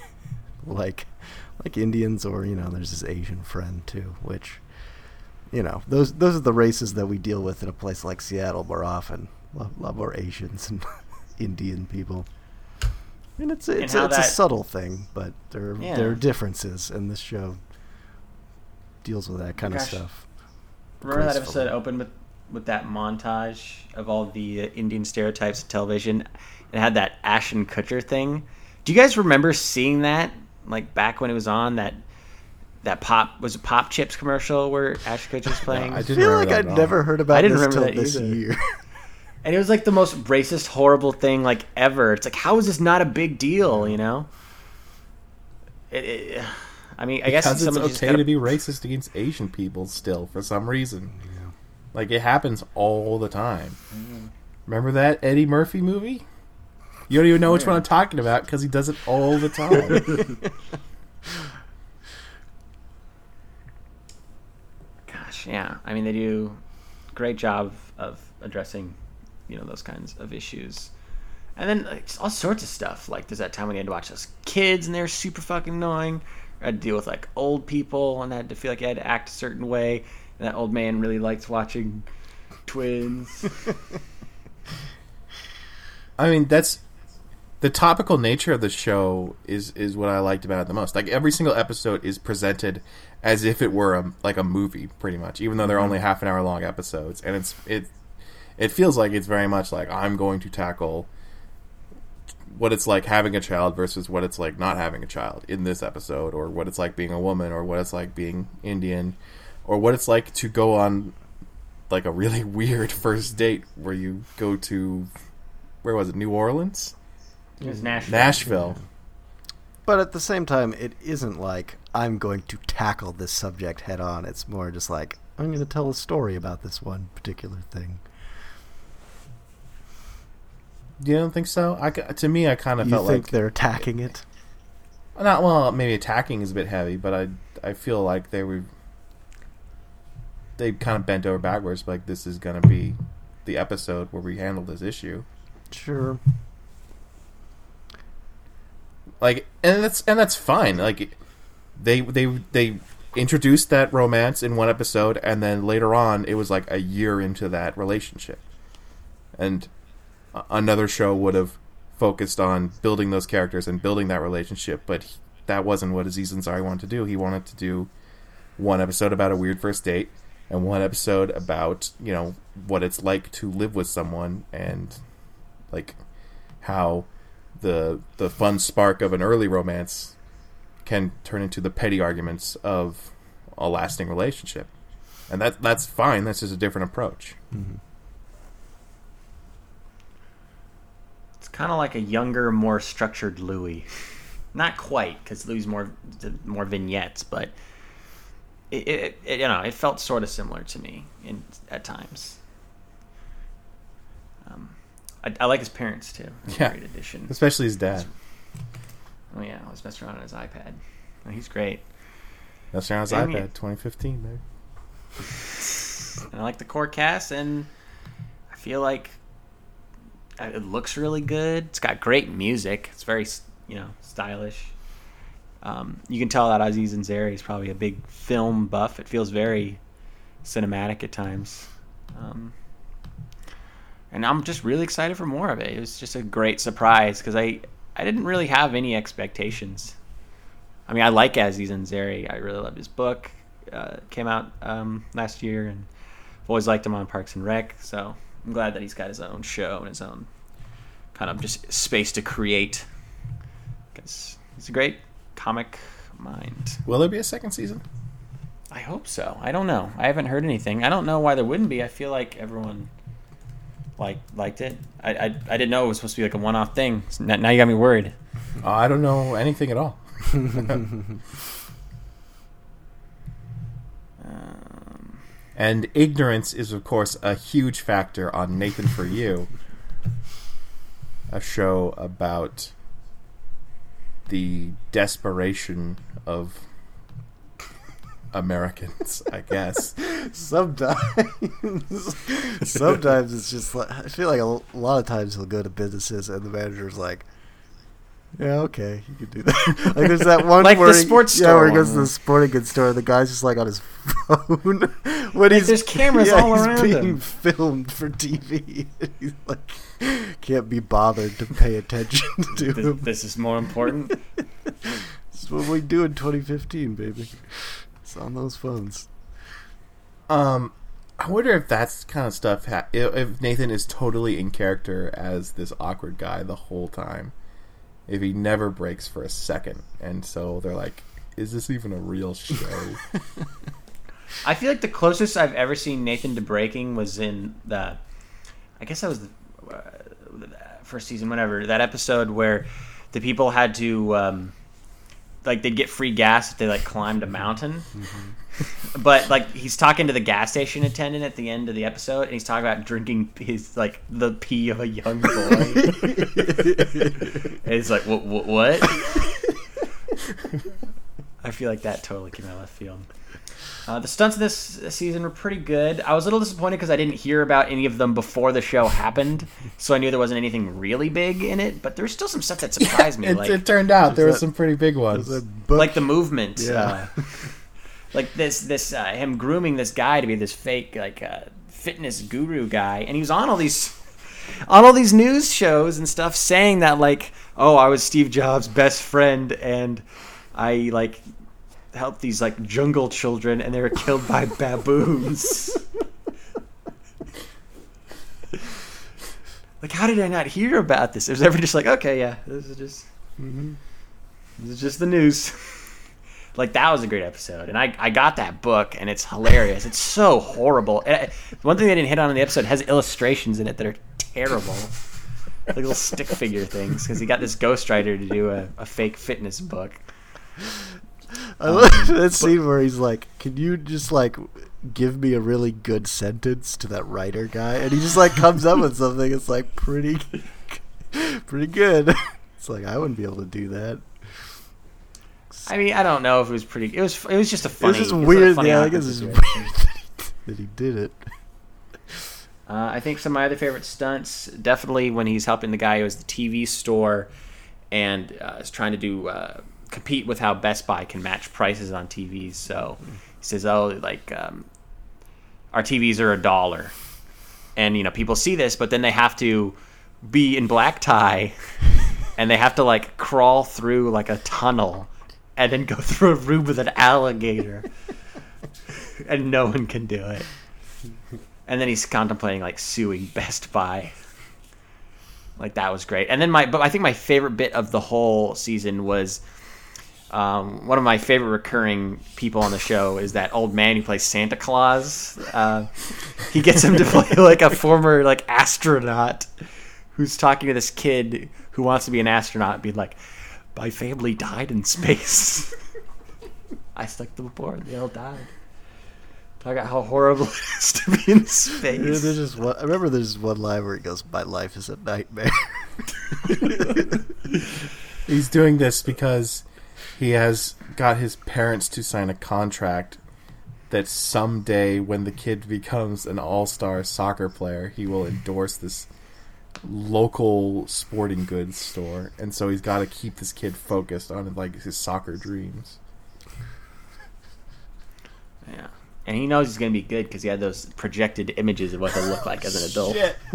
like like Indians or you know, there's this Asian friend too, which you know those those are the races that we deal with in a place like Seattle more often. A lot, lot more Asians and Indian people. And it's a, And it's, a, a subtle thing, but there are, there are differences, and this show deals with that kind of stuff. Remember that episode opened with with that montage of all the uh, Indian stereotypes of television, and it had that Ashton Kutcher thing. Do you guys remember seeing that like back when it was on that? That pop was a pop chips commercial where Ashton was playing. I I didn't feel like I'd never heard about I didn't this remember that this either. year. And it was like the most racist, horrible thing like ever. It's like, how is this not a big deal? You know? It, it, I mean, I guess because it's okay gotta- to be racist against Asian people still for some reason. Like it happens all the time. Mm-hmm. Remember that Eddie Murphy movie? You don't even know which one I'm talking about because he does it all the time. Gosh, yeah. I mean, they do a great job of addressing, you know, those kinds of issues. And then like, all sorts of stuff. Like there's that time when you had to watch those kids and they're super fucking annoying. I had to deal with like old people and I had to feel like I had to act a certain way. And that old man really likes watching twins. I mean, that's the topical nature of the show is is what I liked about it the most. Like every single episode is presented as if it were a like a movie, pretty much, even though they're only mm-hmm. half an hour long episodes, and it's it it feels like it's very much like I'm going to tackle what it's like having a child versus what it's like not having a child in this episode, or what it's like being a woman, or what it's like being Indian, or what it's like to go on like a really weird first date where you go to where was it New Orleans It was mm-hmm. Nashville. Nashville But at the same time, it isn't like I'm going to tackle this subject head on. It's more just like I'm going to tell a story about this one particular thing. you don't think so I, to me I kind of You felt think like they're attacking it? not well maybe attacking is a bit heavy but I I feel like they were they kind of bent over backwards like this is gonna be the episode where we handle this issue Sure. Like and that's and that's fine. Like they they they introduced that romance in one episode and then later on it was like a year into that relationship. And another show would have focused on building those characters and building that relationship but that wasn't what Aziz Ansari wanted to do. He wanted to do one episode about a weird first date and one episode about you know what it's like to live with someone and like how the the fun spark of an early romance can turn into the petty arguments of a lasting relationship and that that's fine that's just a different approach It's kind of like a younger, more structured Louis. Not quite, because Louis more more vignettes, but it, it, it you know it felt sort of similar to me in at times. Um, I, I like his parents too. A Yeah. great addition. especially his dad Oh yeah, I was messing around on his iPad. Oh, he's great. that's around his Dang ipad it. 2015 baby. And I like the core cast, and I feel like uh, it looks really good. It's got great music. It's very, you know, stylish. Um, you can tell that Aziz Ansari is probably a big film buff. It feels very cinematic at times. Um, and I'm just really excited for more of it. It was just a great surprise because I, I didn't really have any expectations. I mean, I like Aziz Ansari. I really love his book. Uh, came out um, last year, and I've always liked him on Parks and Rec. So I'm glad that he's got his own show and his own kind of just space to create. Because he's a great comic mind. will there be a second season I hope so. I don't know. I haven't heard anything. I don't know why there wouldn't be. I feel like everyone like liked it. I, I, I didn't know it was supposed to be like a one-off thing. So now, now you got me worried. Oh, i don't know anything at all Um, and ignorance is of course a huge factor on nathan for you a show about the desperation of Americans, I guess. Sometimes, sometimes it's just like I feel like a lot of times he'll go to businesses and the manager's like, "Yeah, okay, you can do that." like there's that one Like the where he- sports yeah, store where he goes one. to the sporting goods store the guy's just like on his phone when he's there's cameras yeah, all he's around being him. filmed for TV. he's like can't be bothered to pay attention to this, him. this is more important. This is what we do in 2015, baby. It's on those phones. Um, I wonder if that's kind of stuff. Ha- if if Nathan is totally in character as this awkward guy the whole time, if he never breaks for a second, and so they're like, "Is this even a real show?" I feel like the closest I've ever seen Nathan to breaking was in the, I guess that was the uh, first season, whatever that episode where the people had to, um, like, they'd get free gas if they like climbed a mm-hmm. mountain. Mm-hmm. But like he's talking to the gas station attendant at the end of the episode, and he's talking about drinking his like the pee of a young boy. and it's like, what? What? what? I feel like that totally came out of left field. Uh, the stunts of this season were pretty good. I was a little disappointed because I didn't hear about any of them before the show happened, so I knew there wasn't anything really big in it. But there's still some stuff that surprised me, it, like it turned out there were some pretty big ones. There's a book- like the movement. Yeah. Uh, like this, this uh, him grooming this guy to be this fake like uh, fitness guru guy, and he was on all these on all these news shows and stuff saying that like, oh, I was Steve Jobs' best friend, and I like helped these like jungle children, and they were killed by baboons. like, how did I not hear about this? It was ever just like, okay, yeah, this is just mm-hmm. this is just the news. like that was a great episode, and I I got that book, and it's hilarious. It's so horrible. And I- one thing they didn't hit on in the episode has illustrations in it that are terrible, like little stick figure things, because he got this ghostwriter to do a, a fake fitness book. I love that scene where he's like, "Can you just like give me a really good sentence to that writer guy?" And he just like comes up with something. It's like pretty, pretty good. It's like I wouldn't be able to do that. I mean, I don't know if it was pretty. It was it was just a was funny. just it was a weird. funny Yeah, I guess it's weird that he did it. Uh, I think some of my other favorite stunts, definitely when he's helping the guy who has the TV store, and uh, is trying to do uh, compete with how Best Buy can match prices on TVs. So he says, "Oh, like um, our TVs are a dollar," and you know people see this, but then they have to be in black tie, and they have to like crawl through like a tunnel, and then go through a room with an alligator, and no one can do it. And then he's contemplating like suing Best Buy. Like that was great. And then my, but I think my favorite bit of the whole season was um, one of my favorite recurring people on the show is that old man who plays Santa Claus. Uh, he gets him to play like a former like astronaut who's talking to this kid who wants to be an astronaut, and being like, "My family died in space. I stuck them aboard. They all died." Talk about how horrible it is to be in space. There's just one, I remember there's one line where he goes, "My life is a nightmare." He's doing this because he has got his parents to sign a contract that someday, when the kid becomes an all-star soccer player, he will endorse this local sporting goods store, and so he's got to keep this kid focused on like his soccer dreams. Yeah. And he knows he's going to be good because he had those projected images of what he'll look like as an adult. Shit.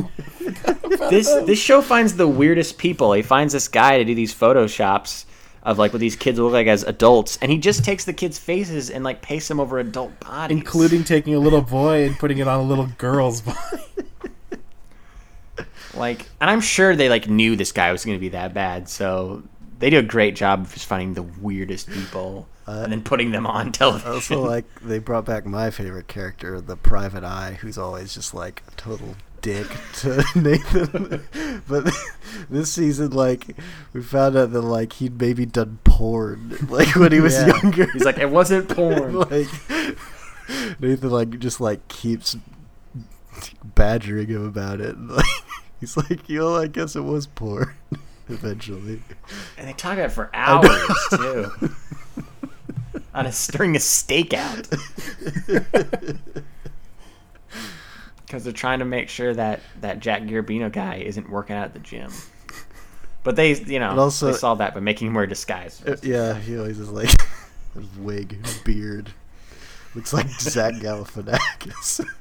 This this show finds the weirdest people. He finds this guy to do these photoshops of like what these kids look like as adults, and he just takes the kids' faces and like pastes them over adult bodies, including taking a little boy and putting it on a little girl's body. like. And I'm sure they like knew this guy was going to be that bad, so they do a great job of just finding the weirdest people uh, and then putting them on television. also, like they brought back my favorite character, the Private Eye, who's always just like a total dick to Nathan. but this season, like we found out that like he'd maybe done porn, like when he was Yeah. younger. He's like, it wasn't porn. like Nathan, like just like keeps badgering him about it. Like, he's like, yo, I guess it was porn. Eventually, And they talk about it for hours too. On a during a stakeout. Because they're trying to make sure that that Jack Garabino guy isn't working out at the gym. But they, you know, And also- they solve that by making him wear a disguise. Uh, yeah, he always has like his wig, his beard. Looks like Zach Galifianakis.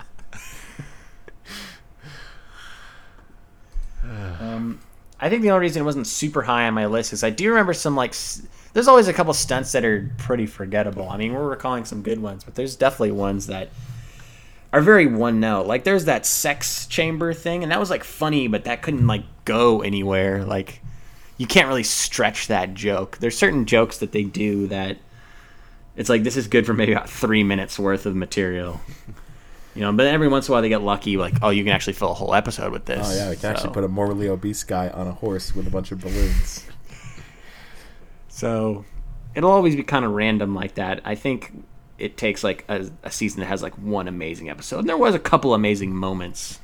Um, I think the only reason it wasn't super high on my list is I do remember some like. There's always a couple stunts that are pretty forgettable. I mean, we're recalling some good ones, but there's definitely ones that are very one note. Like there's that sex chamber thing, and that was like funny, but that couldn't like go anywhere. Like you can't really stretch that joke. There's certain jokes that they do that it's like this is good for maybe about three minutes worth of material. You know, but every once in a while they get lucky, like, oh, you can actually fill a whole episode with this. Oh yeah, we can actually put a morbidly obese guy on a horse with a bunch of balloons. So it'll always be kind of random like that. I think it takes like a, a season that has like one amazing episode. And there was a couple amazing moments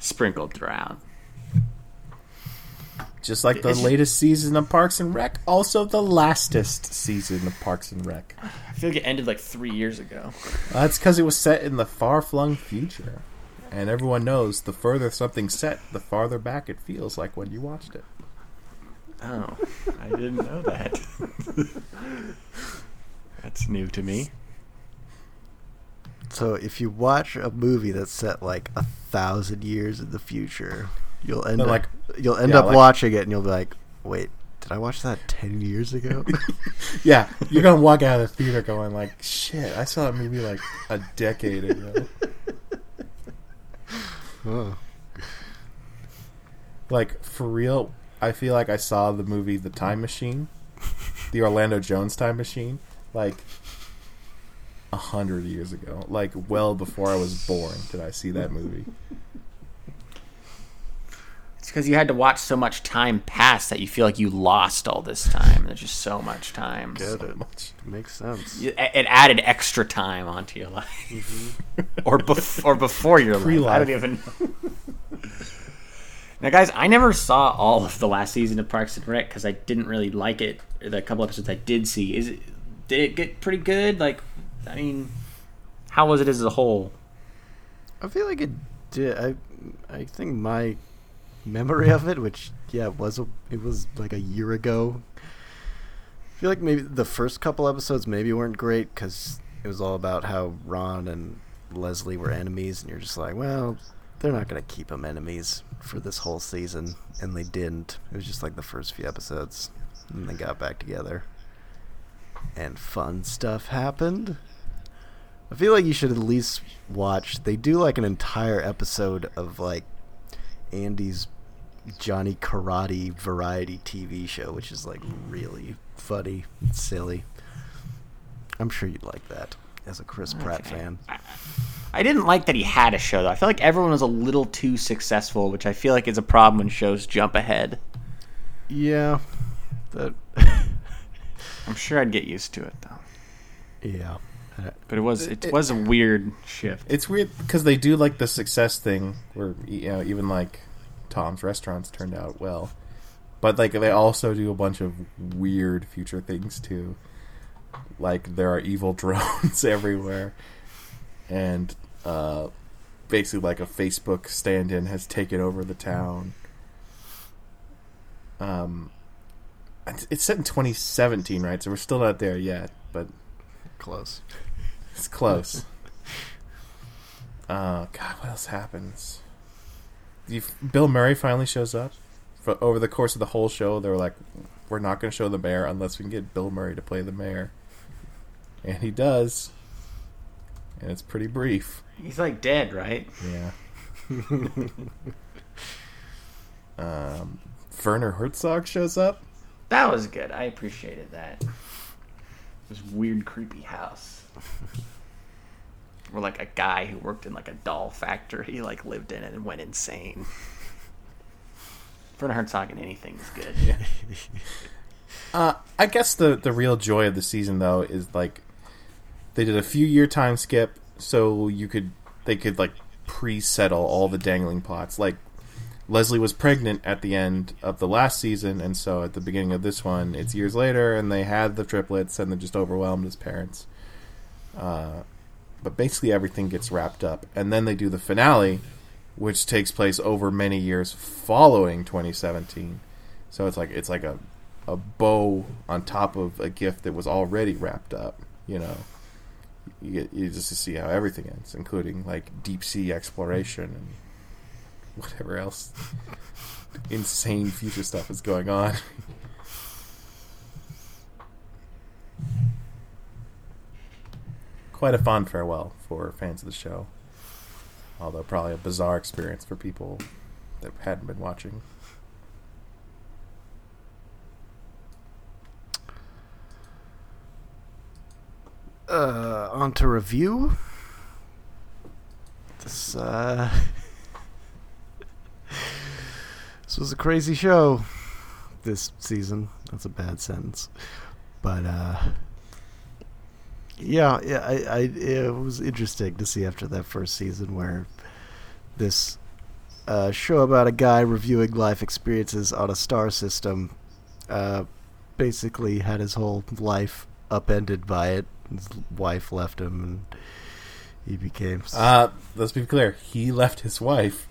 sprinkled throughout. Just like the It's- latest season of Parks and Rec, also the lastest season of Parks and Rec. I feel like it ended like three years ago. That's because it was set in the far-flung future, and everyone knows the further something's set, the farther back it feels like when you watched it. Oh, I didn't know that. That's new to me. So if you watch a movie that's set like a thousand years in the future, you'll end up like- you'll end yeah, up like- watching it and you'll be like, wait, did I watch that ten years ago? Yeah, you're gonna walk out of the theater going like, "Shit, I saw that movie like a decade ago." oh. Like for real, I feel like I saw the movie The Time Machine, the Orlando Jones Time Machine, like a hundred years ago. Like well before I was born, did I see that movie? It's because you had to watch so much time pass that you feel like you lost all this time. There's just so much time. Get So it. much. Makes sense. it it added extra time onto your life, mm-hmm. or bef- or before your life. I don't even know. now, guys, I never saw all of the last season of Parks and Rec because I didn't really like it. The couple episodes I did see, is it did it get pretty good? Like, I mean, how was it as a whole? I feel like it did. I I think my memory of it, which yeah, it was a, it was like a year ago. I feel like maybe the first couple episodes maybe weren't great because it was all about how Ron and Leslie were enemies, and you're just like, well, they're not gonna keep them enemies for this whole season, and they didn't. It was just like the first few episodes, and they got back together, and fun stuff happened. I feel like you should at least watch. They do like an entire episode of like Andy's Johnny Karate variety TV show, which is like really funny, and silly. I'm sure you'd like that as a Chris Pratt fan. I didn't like that he had a show though. I feel like everyone was a little too successful, which I feel like is a problem when shows jump ahead. Yeah, that. I'm sure I'd get used to it though. yeah. But it was it, was a weird shift. It's weird because they do like the success thing where you know even like Tom's restaurants turned out well, but like they also do a bunch of weird future things too. Like there are evil drones everywhere, and uh, basically like a Facebook stand-in has taken over the town. Um, it's- it's set in 2017, right? So we're still not there yet, but Close. It's close. Uh, God, what else happens? You, Bill Murray finally shows up. For, over the course of the whole show, they were like, "We're not going to show the mayor unless we can get Bill Murray to play the mayor," and he does. And it's pretty brief. He's like dead, right? Yeah. um, Werner Herzog shows up. That was good. I appreciated that. This weird, creepy house. Where like a guy who worked in like a doll factory like lived in it and went insane. Werner Herzog in anything is good. Uh, I guess the the real joy of the season though is like they did a few year time skip so you could they could like pre-settle all the dangling plots. Like Leslie was pregnant at the end of the last season, and so at the beginning of this one, it's years later, and they had the triplets, and they're just overwhelmed as parents. Uh, but basically, everything gets wrapped up, and then they do the finale, which takes place over many years following 2017. So it's like it's like a a bow on top of a gift that was already wrapped up. You know, you get you just see how everything ends, including like deep sea exploration and whatever else insane future stuff is going on. Quite a fond farewell for fans of the show. Although probably a bizarre experience for people that hadn't been watching. Uh, on to review. This uh, this was a crazy show this season. That's a bad sentence, but uh, yeah, yeah, I, I it was interesting to see after that first season where this uh, show about a guy reviewing life experiences on a star system uh, basically had his whole life upended by it. His wife left him, and he became. Uh, let's be clear. He left his wife.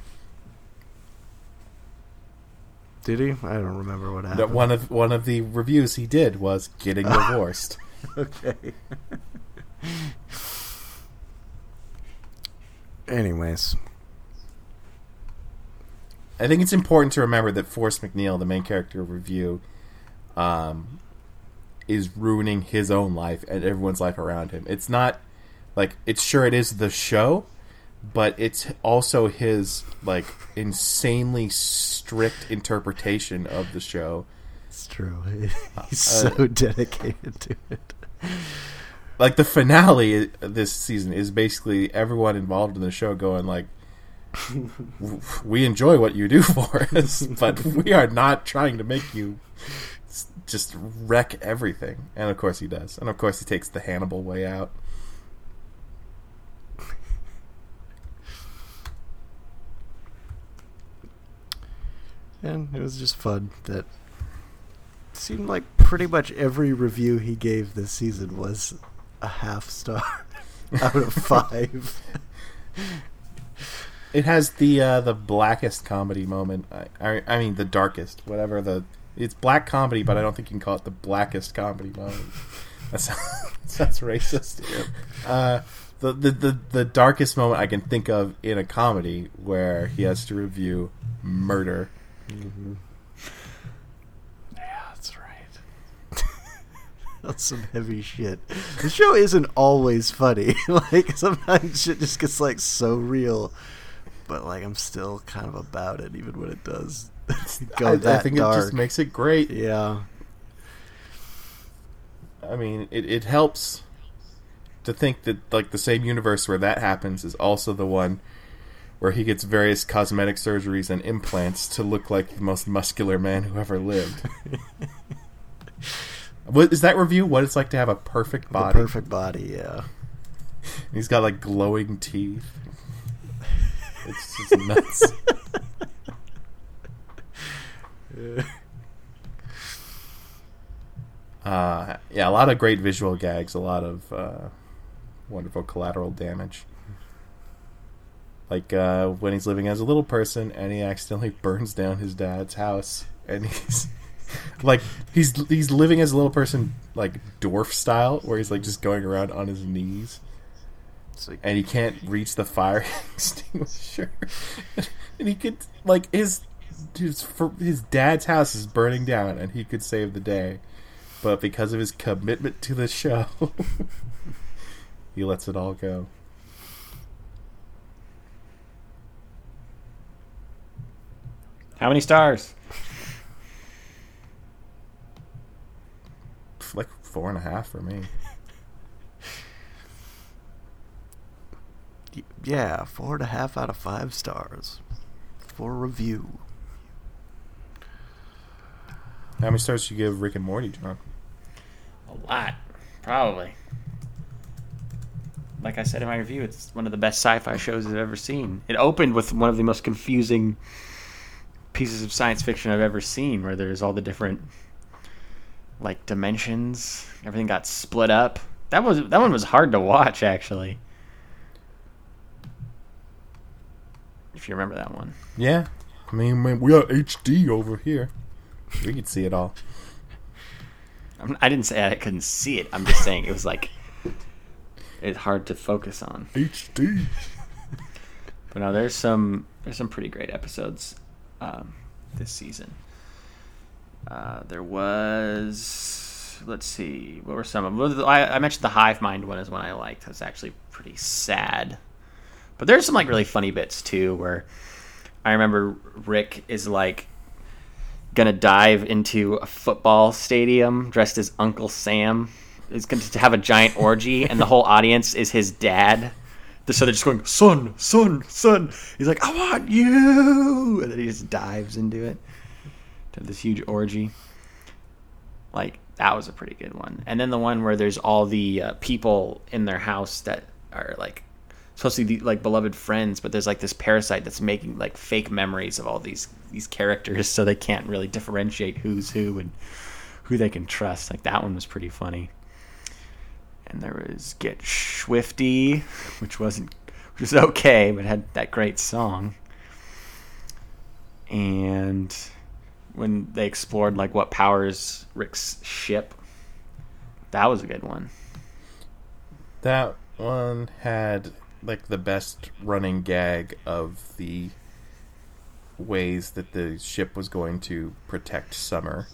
Did he? I don't remember what That happened. one of one of the reviews he did was getting divorced. okay. Anyways, I think it's important to remember that Forrest MacNeil, the main character of review, um, is ruining his own life and everyone's life around him. It's not like it's sure it is the show, but it's also his like insanely strict interpretation of the show. it's true. He's so dedicated to it. Like the finale this season is basically everyone involved in the show going like we enjoy what you do for us, but we are not trying to make you just wreck everything. And of course he does. And of course he takes the Hannibal way out. And it was just fun that seemed like pretty much every review he gave this season was a half star out of five. It has the uh, the blackest comedy moment. I, I I mean the darkest, whatever the. It's black comedy, but I don't think you can call it the blackest comedy moment. That sounds, that's racist. Uh, the, the the the darkest moment I can think of in a comedy where he has to review murder. Yeah, that's right. That's some heavy shit. The show isn't always funny. like sometimes shit just gets like so real, but like I'm still kind of about it, even when it does go I, that I think dark. it just makes it great. yeah, I mean, it, it helps to think that like the same universe where that happens is also the one where he gets various cosmetic surgeries and implants to look like the most muscular man who ever lived. what is that review? What it's like to have a perfect the body? perfect body. Yeah. He's got like glowing teeth. It's just nuts. Uh, yeah, a lot of great visual gags, a lot of uh, wonderful collateral damage. Like uh, when he's living as a little person and he accidentally burns down his dad's house, and he's like he's he's living as a little person like dwarf style, where he's like just going around on his knees like, and he can't reach the fire extinguisher. and he could like his his for his dad's house is burning down, and he could save the day, but because of his commitment to the show, he lets it all go. How many stars? Like four and a half for me. yeah, four and a half out of five stars for review. How many stars do you give Rick and Morty, John? A lot, probably. Like I said in my review, it's one of the best sci-fi shows I've ever seen. It opened with one of the most confusing pieces of science fiction I've ever seen, where there's all the different like dimensions. Everything got split up. That was that one was hard to watch, actually. If you remember that one. Yeah, I mean man, we got HD over here. We could see it all. I'm, I didn't say I couldn't see it. I'm just saying it was like it's hard to focus on. HD. But no, there's some there's some pretty great episodes um, this season. Uh, there was let's see what were some of them. I, I mentioned the Hive Mind one is one I liked. It's actually pretty sad, but there's some like really funny bits too. Where I remember Rick is like gonna dive into a football stadium dressed as Uncle Sam. Is going to have a giant orgy, and the whole audience is his dad. So they're just going, son, son, son. He's like, I want you, and then he just dives into it to this huge orgy. Like that was a pretty good one. And then the one where there's all the uh, people in their house that are like supposed to be like beloved friends, but there's like this parasite that's making like fake memories of all these these characters, so they can't really differentiate who's who and who they can trust. Like that one was pretty funny. And there was Get Swifty, which wasn't which was okay, but had that great song. And when they explored like what powers Rick's ship, that was a good one. That one had like the best running gag of the ways that the ship was going to protect Summer.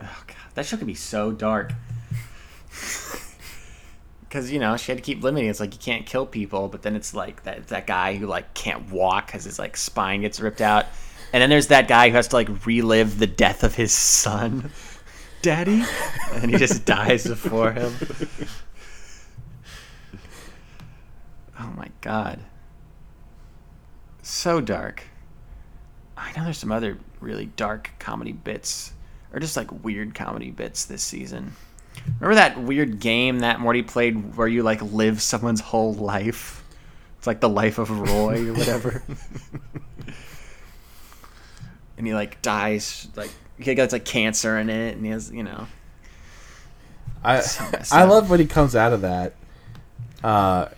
Oh god, that show could be so dark. Because you know she had to keep limiting. It's like you can't kill people, but then it's like that that guy who like can't walk because his like spine gets ripped out, and then there's that guy who has to like relive the death of his son, Daddy, and he just dies before him. Oh my god, so dark. I know there's some other really dark comedy bits, or just like weird comedy bits this season. Remember that weird game that Morty played where you like live someone's whole life? It's like the life of Roy or whatever. and he like dies, like he gets like cancer in it, and he has you know. I So I love when he comes out of that, uh,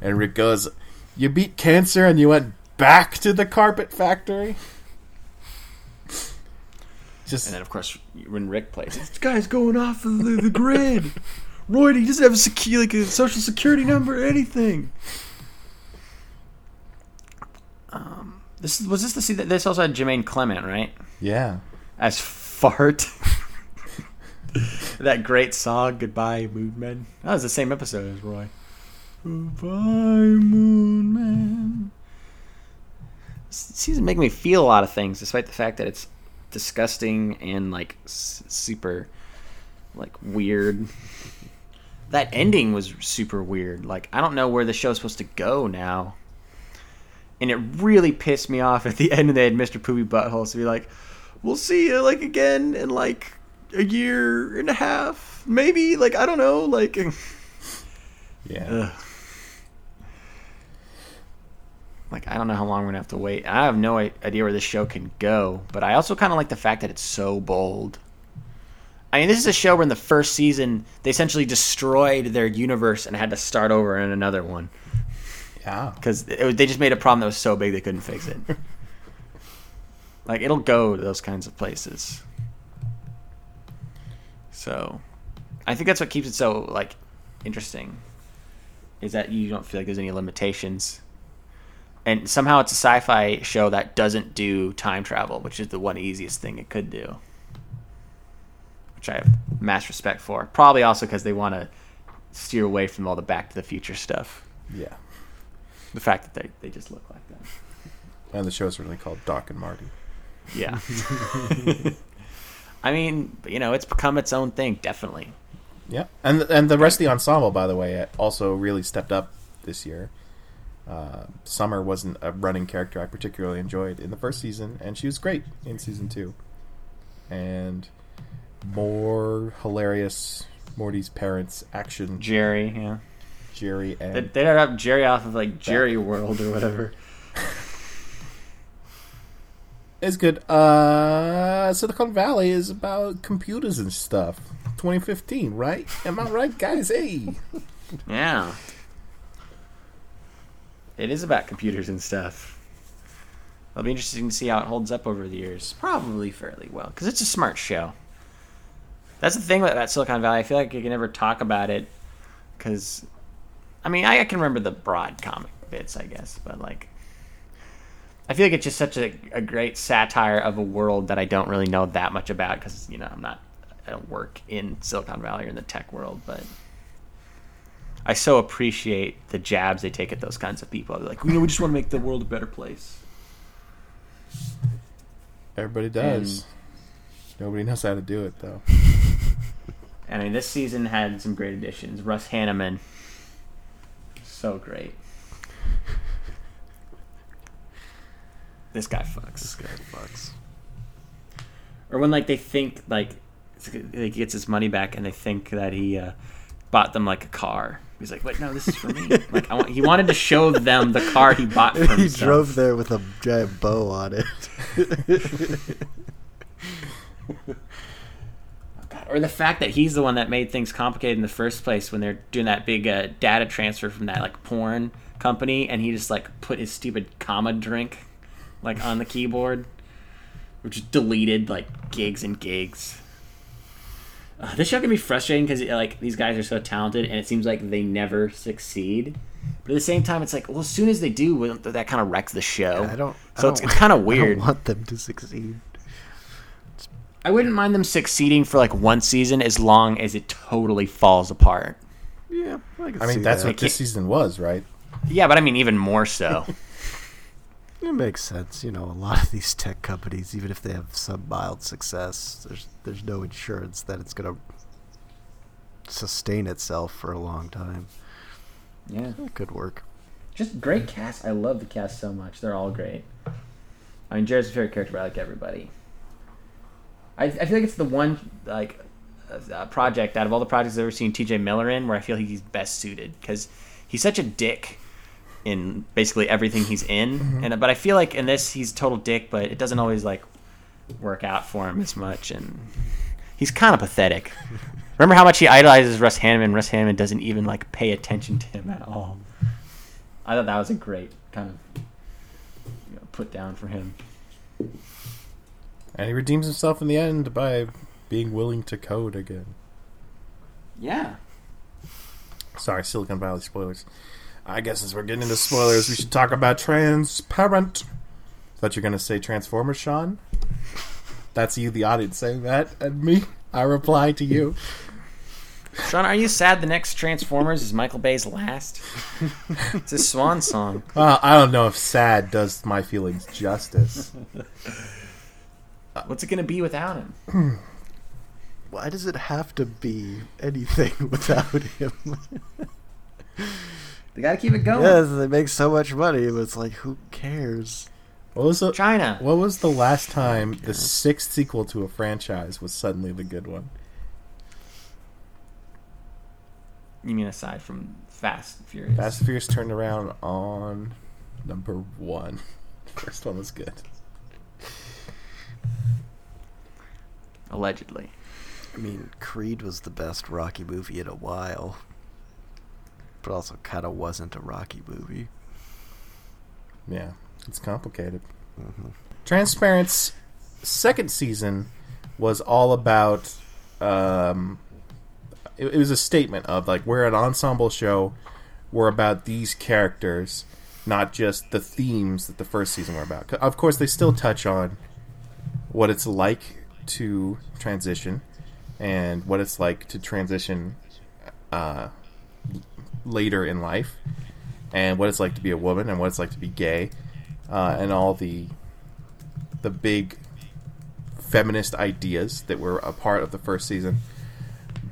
and Rick goes, You beat cancer and you went back to the carpet factory. Just And then, of course, when Rick plays, this guy's going off of the, the grid. Roy, he doesn't have a secu- like a social security number or anything. Um, this was this the scene that this also had Jemaine Clement, right? yeah. As fart. that great song, "Goodbye, Moon Man." That was the same episode as Roy. Goodbye, Moon Man. This season making me feel a lot of things, despite the fact that it's disgusting and like s- super, like weird. That ending was super weird. Like I don't know where the show's supposed to go now. And it really pissed me off at the end. They had Mr. Poopy Butthole to be like, "We'll see you like again in like a year and a half, maybe." Like I don't know. Like, Yeah. ugh. like I don't know how long we're gonna have to wait. I have no idea where this show can go. But I also kind of like the fact that it's so bold. I mean, this is a show where in the first season they essentially destroyed their universe and had to start over in another one Yeah. because they just made a problem that was so big they couldn't fix it. like it'll go to those kinds of places. So, I think that's what keeps it so like interesting. Is that you don't feel like there's any limitations, and somehow it's a sci-fi show that doesn't do time travel, which is the one easiest thing it could do. Which I have mass respect for. Probably also because they want to steer away from all the Back to the Future stuff Yeah. The fact that they, they just look like that. And the show's really called Doc and Marty. Yeah. I mean, you know, it's become its own thing, definitely. Yeah, and and the rest of the ensemble, by the way, also really stepped up this year. Uh, Summer wasn't a running character I particularly enjoyed in the first season, and she was great in season two. And more hilarious Morty's parents action Jerry, yeah. Jerry They, and they don't have Jerry off of like Jerry World or whatever. it's good. Uh, Silicon Valley is about computers and stuff. 2015, right? Am I right, guys? Hey, Yeah. It is about computers and stuff. It'll be interesting to see how it holds up over the years. Probably fairly well, because it's a smart show. That's the thing about Silicon Valley. I feel like you can never talk about it, because, I mean, I, I can remember the broad comic bits, I guess, but like, I feel like it's just such a, a great satire of a world that I don't really know that much about, because you know I'm not, I don't work in Silicon Valley or in the tech world, but. I so appreciate the jabs they take at those kinds of people. They're like, you know, we just want to make the world a better place. everybody does. Nobody knows how to do it though. And I mean, this season had some great additions. Russ Hanneman, so great. This guy fucks. This guy fucks. Or when like they think like he gets his money back and they think that he uh, bought them like a car. He's like, wait, no, this is for me. like I want, he wanted to show them the car he bought for he himself. drove there with a giant bow on it. Or the fact that he's the one that made things complicated in the first place when they're doing that big uh, data transfer from that like porn company and he just like put his stupid comma drink like on the keyboard which is deleted like gigs and gigs uh, this show can be frustrating because like these guys are so talented and it seems like they never succeed but at the same time it's like well as soon as they do that kind of wrecks the show I don't. So it's, don't- it's kind of I weird don't want them to succeed. I wouldn't mind them succeeding for like one season as long as it totally falls apart. Yeah, I, can I mean, see that's that. what this season was, right? Yeah, but I mean even more so. It makes sense. You know, a lot of these tech companies, even if they have some mild success, there's there's no insurance that it's gonna sustain itself for a long time. yeah. It could work. Just great cast. I love the cast so much. They're all great. I mean, Jared's a favorite character, but I like everybody. I, I feel like it's the one like uh, project out of all the projects I've ever seen TJ Miller in where I feel like he's best suited because he's such a dick in basically everything he's in. And but I feel like in this he's a total dick, but it doesn't always like work out for him as much, and he's kind of pathetic. Remember how much he idolizes Russ Hanneman? Russ Hanneman doesn't even like pay attention to him at all. I thought that was a great kind of you know, put down for him. And he redeems himself in the end by being willing to code again. Yeah. Sorry, Silicon Valley spoilers. I guess as we're getting into spoilers, we should talk about Transparent. Thought you were gonna say Transformers, Sean. That's you, the audience, saying that, and me. I reply to you. Sean, are you sad the next Transformers is Michael Bay's last? it's a swan song. Well, I don't know if sad does my feelings justice. What's it gonna be without him? Why does it have to be anything without him? They gotta keep it going. yes, they make so much money, but it's like, who cares? What was the China. What was the last time the sixth sequel to a franchise was suddenly the good one? You mean aside from Fast and Furious? Fast and Furious turned around on number one. First one was good. Allegedly. I mean, Creed was the best Rocky movie in a while, but also kind of wasn't a Rocky movie. Yeah, it's complicated. hmm Transparent's second season was all about. Um, it, it was a statement of like we're an ensemble show. We're about these characters, not just the themes that the first season were about. Of course, they still touch on what it's like to transition and what it's like to transition uh, later in life, and what it's like to be a woman, and what it's like to be gay, uh, and all the the big feminist ideas that were a part of the first season.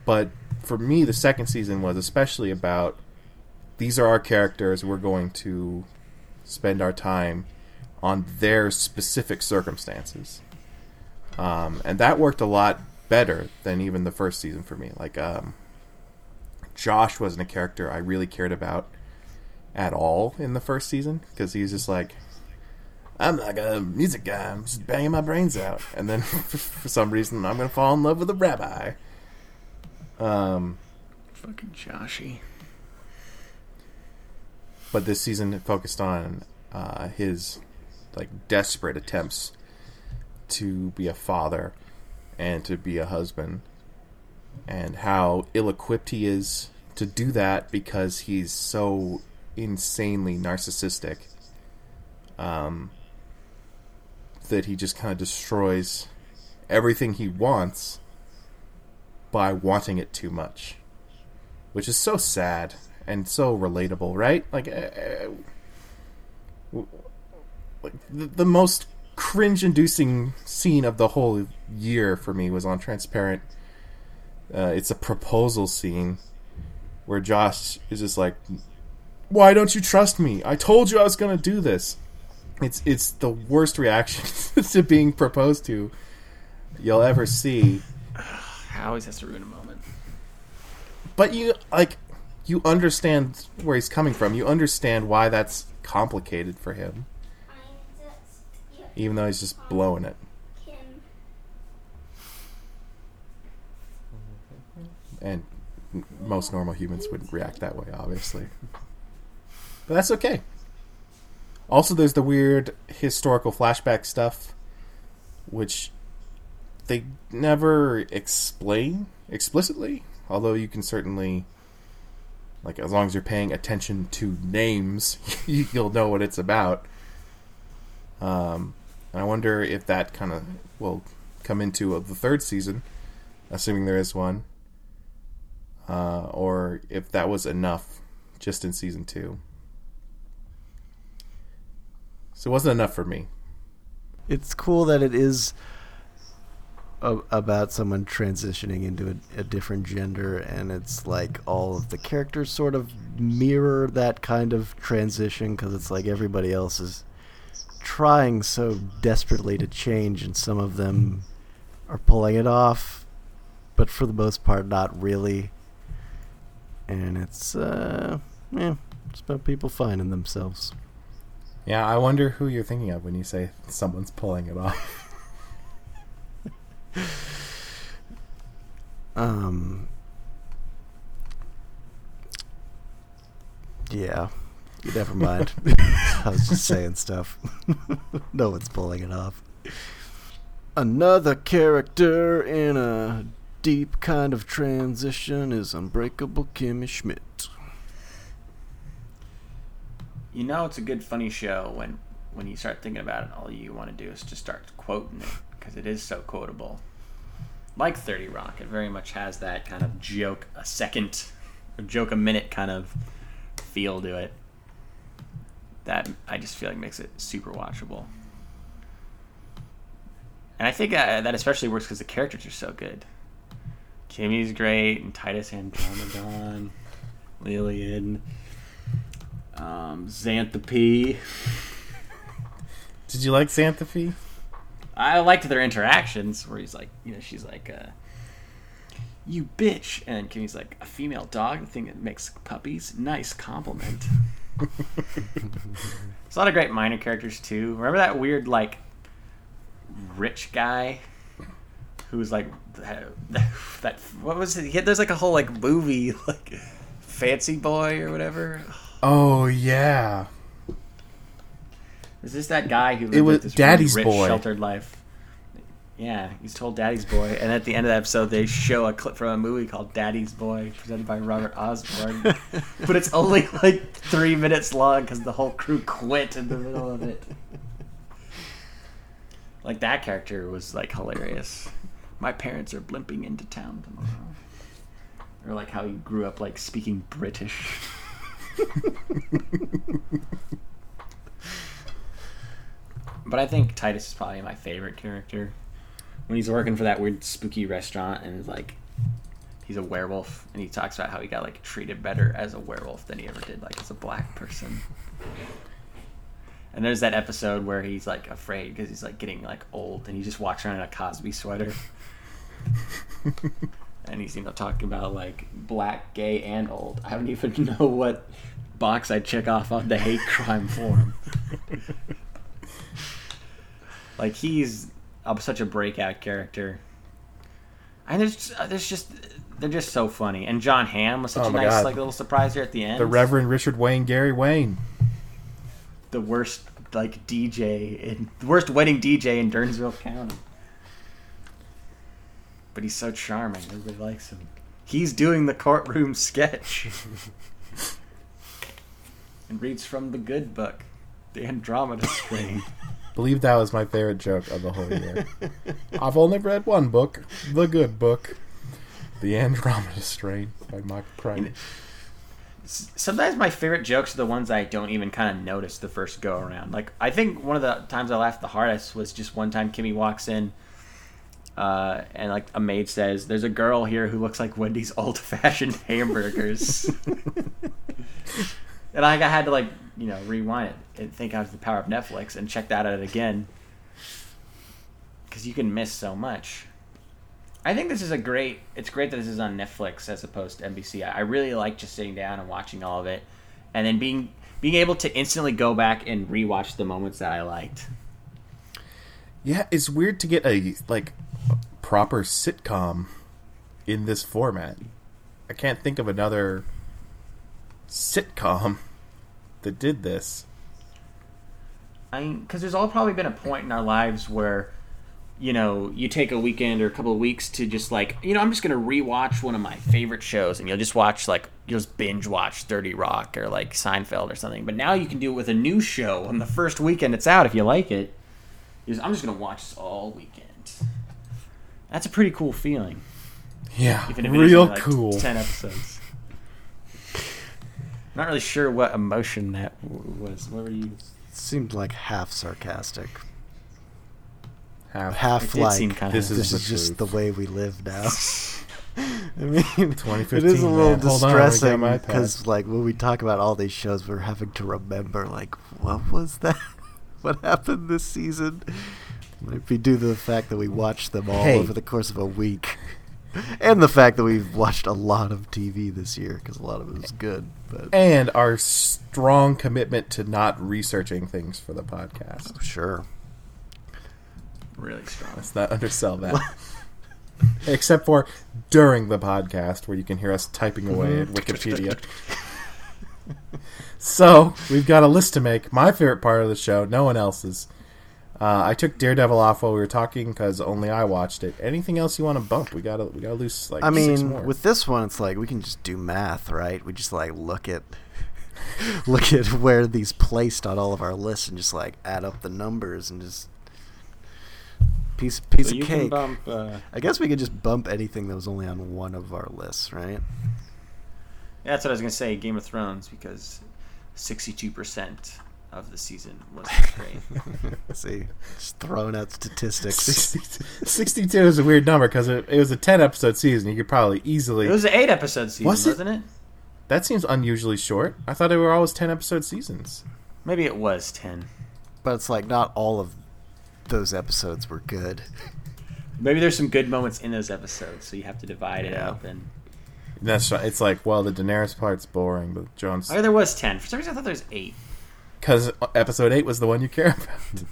But for me, the second season was especially about these are our characters. We're going to spend our time on their specific circumstances. Um, and that worked a lot better than even the first season for me. Like, um, Josh wasn't a character I really cared about at all in the first season because he was just like, I'm like a music guy. I'm just banging my brains out, and then for some reason I'm gonna fall in love with a rabbi. Um, Fucking Joshy. but this season focused on uh, his like desperate attempts to be a father and to be a husband, and how ill-equipped he is to do that because he's so insanely narcissistic. Um, that he just kind of destroys everything he wants by wanting it too much, which is so sad and so relatable, right? Like, uh, uh, like the, the most cringe-inducing scene of the whole year for me was on Transparent. Uh, it's a proposal scene where Josh is just like, "Why don't you trust me? I told you I was going to do this." It's it's the worst reaction to being proposed to you'll ever see. always has to ruin a moment. But you like you understand where he's coming from. You understand why that's complicated for him, even though he's just blowing it. And most normal humans wouldn't react that way, obviously. But that's okay. Also, there's the weird historical flashback stuff, which they never explain explicitly. Although you can certainly, like, as long as you're paying attention to names, you'll know what it's about. Um, and I wonder if that kind of will come into the third season, assuming there is one, uh, or if that was enough just in season two. So it wasn't enough for me. It's cool that it is a, about someone transitioning into a, a different gender, and it's like all of the characters sort of mirror that kind of transition because it's like everybody else is trying so desperately to change, and some of them are pulling it off, but for the most part, not really. And it's, uh, yeah, it's about people finding themselves. Yeah, I wonder who you're thinking of when you say someone's pulling it off. Um. Yeah, Never mind. I was just saying stuff. no one's pulling it off. Another character in a deep kind of transition is Unbreakable Kimmy Schmidt. You know, it's a good funny show when when you start thinking about it. All you want to do is just start quoting it because it is so quotable. Like Thirty Rock, it very much has that kind of joke a second or joke a minute kind of feel to it. That I just feel like makes it super watchable. And I think uh, that especially works because the characters are so good. Kimmy's great, and Titus Andromedon, Lillian, um, Xanthippe. Did you like Xanthippe? I liked their interactions where he's like, you know, she's like, uh, "You bitch," and Kimmy's like, "A female dog, the thing that makes puppies." Nice compliment. There's a lot of great minor characters too. Remember that weird like rich guy who was like that? What was it? He had, there's like a whole like movie like Fancy Boy or whatever. Oh yeah. Is this that guy who lived It was this Daddy's really rich, Boy. sheltered life? Yeah, he's told Daddy's Boy, and at the end of the episode, they show a clip from a movie called Daddy's Boy, presented by Robert Osborne. but it's only like three minutes long because the whole crew quit in the middle of it. Like that character was like hilarious. My parents are blimping into town tomorrow. Or like how he grew up like speaking British. But I think Titus is probably my favorite character. When he's working for that weird spooky restaurant and like he's a werewolf and he talks about how he got like treated better as a werewolf than he ever did like as a black person. And there's that episode where he's like afraid because he's like getting like old and he just walks around in a Cosby sweater. and he's you know talking about like black, gay, and old. I don't even know what box I check off on the hate crime form. like he's uh, such a breakout character. And there's uh, there's just they're just so funny. And John Hamm was such Oh a nice God. like little surprise here at the end. The Reverend Richard Wayne Gary Wayne. the worst like DJ in the worst wedding DJ in Durnsville County. But he's so charming. Everybody likes him. He's doing the courtroom sketch. and reads from the good book, the Andromeda Strain. believe that was my favorite joke of the whole year. I've only read one book, the good book, The Andromeda Strain by Mike Price. Sometimes my favorite jokes are the ones I don't even kind of notice the first go around. Like I think one of the times I laughed the hardest was just one time Kimmy walks in, uh, and like a maid says, "There's a girl here who looks like Wendy's old-fashioned hamburgers," and I had to like you know rewind it and think out the power of Netflix and check that out again because you can miss so much. I think this is a great. It's great that this is on Netflix as opposed to NBC. I I really like just sitting down and watching all of it, and then being being able to instantly go back and rewatch the moments that I liked. Yeah, it's weird to get a like proper sitcom in this format. I can't think of another sitcom that did this. I mean, because there's all probably been a point in our lives where, you know, you take a weekend or a couple of weeks to just like, you know, I'm just gonna rewatch one of my favorite shows, and you'll just watch like you'll just binge watch Thirty Rock or like Seinfeld or something. But now you can do it with a new show on the first weekend it's out if you like it. I'm just gonna watch this all weekend. That's a pretty cool feeling. Yeah, Even if real like, cool. Ten episodes. I'm not really sure what emotion that w- was. What were you? Seemed like half sarcastic, Half. half It like seem kind of. This this is is, just the way we live now. I mean, it 2015, is a little man. Hold on, let me get distressing because, like, when we talk about all these shows, we're having to remember, like, what was that? what happened this season? Might be due to the fact that we watched them all Hey. over the course of a week, and the fact that we've watched a lot of TV this year because a lot of it is good. But. And our strong commitment to not researching things for the podcast. Oh, sure. Really strong. Let's not undersell that. Except for during the podcast where you can hear us typing away at mm-hmm. Wikipedia. so, we've got a list to make. My favorite part of the show, no one else's. Uh, I took Daredevil off while we were talking because only I watched it. Anything else you want to bump? We gotta we gotta lose like. I mean, with this one, it's like we can just do math, right? We just like look at look at where these placed on all of our lists and just like add up the numbers and just piece piece so of cake. Bump, uh, I guess we could just bump anything that was only on one of our lists, right? That's what I was gonna say. Game of Thrones because sixty-two percent of the season was great. See, just throwing out statistics. 62, 62 is a weird number because it, it, was a 10 episode season. You could probably easily. It was an 8 episode season, was not it? That seems unusually short. I thought they were always 10 episode seasons. Maybe it was 10. But it's like not all of those episodes were good. Maybe there's some good moments in those episodes, so you have to divide yeah. it up and. That's right. It's like, well, the Daenerys part's boring, but Jon's. Oh, there was ten. For some reason, I thought there was eight because episode eight was the one you care about.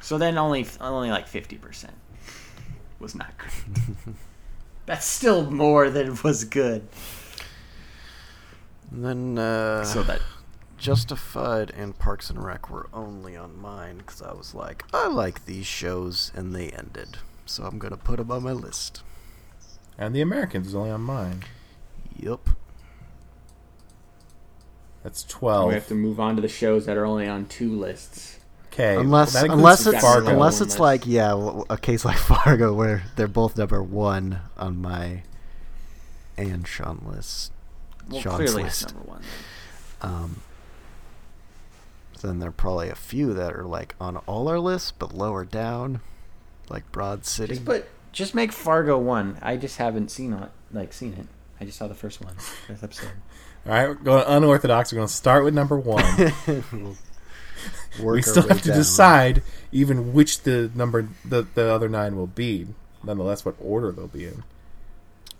so then only only like fifty percent was not good. That's still more than was good. And then uh, so that Justified and Parks and Rec were only on mine because I was like, I like these shows, and they ended, so I'm gonna put them on my list. And The Americans is only on mine. Yep. That's twelve. We have to move on to the shows that are only on two lists. Okay. Unless well, unless it's Fargo. unless it's like yeah, a case like Fargo where they're both number one on my and Sean list. Well, Sean's clearly list. it's number one. Then. Um, then there are probably a few that are like on all our lists but lower down, like Broad City. Just just make Fargo one. I just haven't seen it. Like seen it. I just saw the first one, first episode. All right, we're going unorthodox. We're going to start with number one. we still have to down. decide even which the number the, the other nine will be. Nonetheless, what order they'll be in.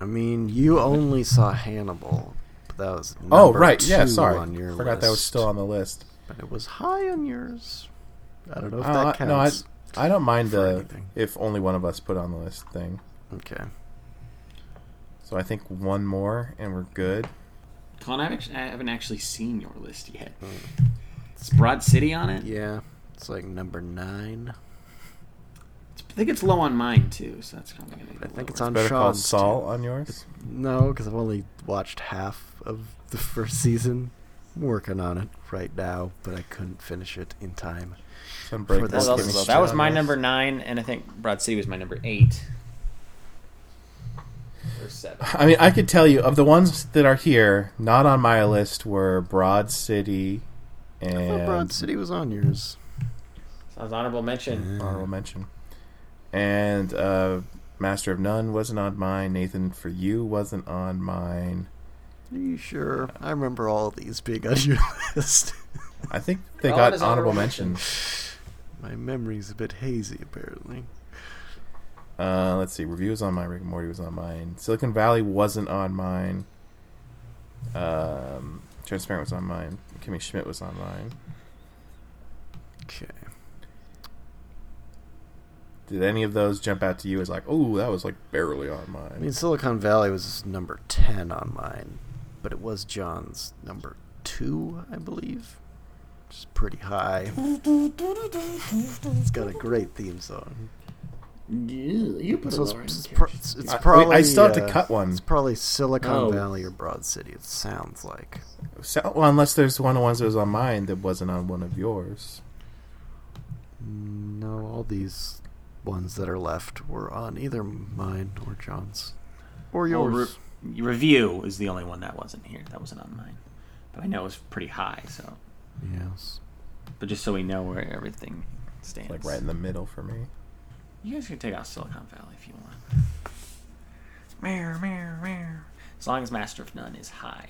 I mean, you only saw Hannibal. But that was oh right, yeah. Sorry, on your forgot list. that was still on the list. But it was high on yours. I don't know if uh, that counts. No, I, I don't mind the anything. if only one of us put on the list thing. Okay. So I think one more and we're good. Colin, I've actually, I haven't actually seen your list yet. Mm. It's Broad City on it. Yeah, it's like number nine. It's, I think it's low on mine too, so that's probably gonna. Be I think it's on Better Sean's. Saul too. on yours? It's, no, because I've only watched half of the first season. I'm working on it right now, but I couldn't finish it in time. That, was, that was my number nine, and I think Broad City was my number eight or seven. I mean, I could tell you of the ones that are here, not on my list were Broad City. And I Broad City was on yours. Sounds honorable mention. Honorable mention. And uh, Master of None wasn't on mine. Nathan for You wasn't on mine. Are you sure? I remember all these being on your list. I think they got honorable, honorable My memory's a bit hazy, apparently. Uh, let's see. Review was on mine. Rick and Morty was on mine. Silicon Valley wasn't on mine. Um, Transparent was on mine. Kimmy Schmidt was on mine. Okay. Did any of those jump out to you as like, oh, that was like barely on mine? I mean, Silicon Valley was number ten on mine, but it was John's number two, I believe. Which is pretty high. it's got a great theme song. You put so a it's, it's, it's I, probably. Wait, I still have to uh, cut one. It's probably Silicon oh. Valley or Broad City. It sounds like. So, well, unless there's one of the ones that was on mine that wasn't on one of yours. No, all these ones that are left were on either mine or John's, or yours. Well, re- review is the only one that wasn't here. That wasn't on mine, but I know it was pretty high. So. Yes. But just so we know where everything stands, it's like right in the middle for me. You guys can take out Silicon Valley if you want. Meow, meow, meow. As long as Master of None is high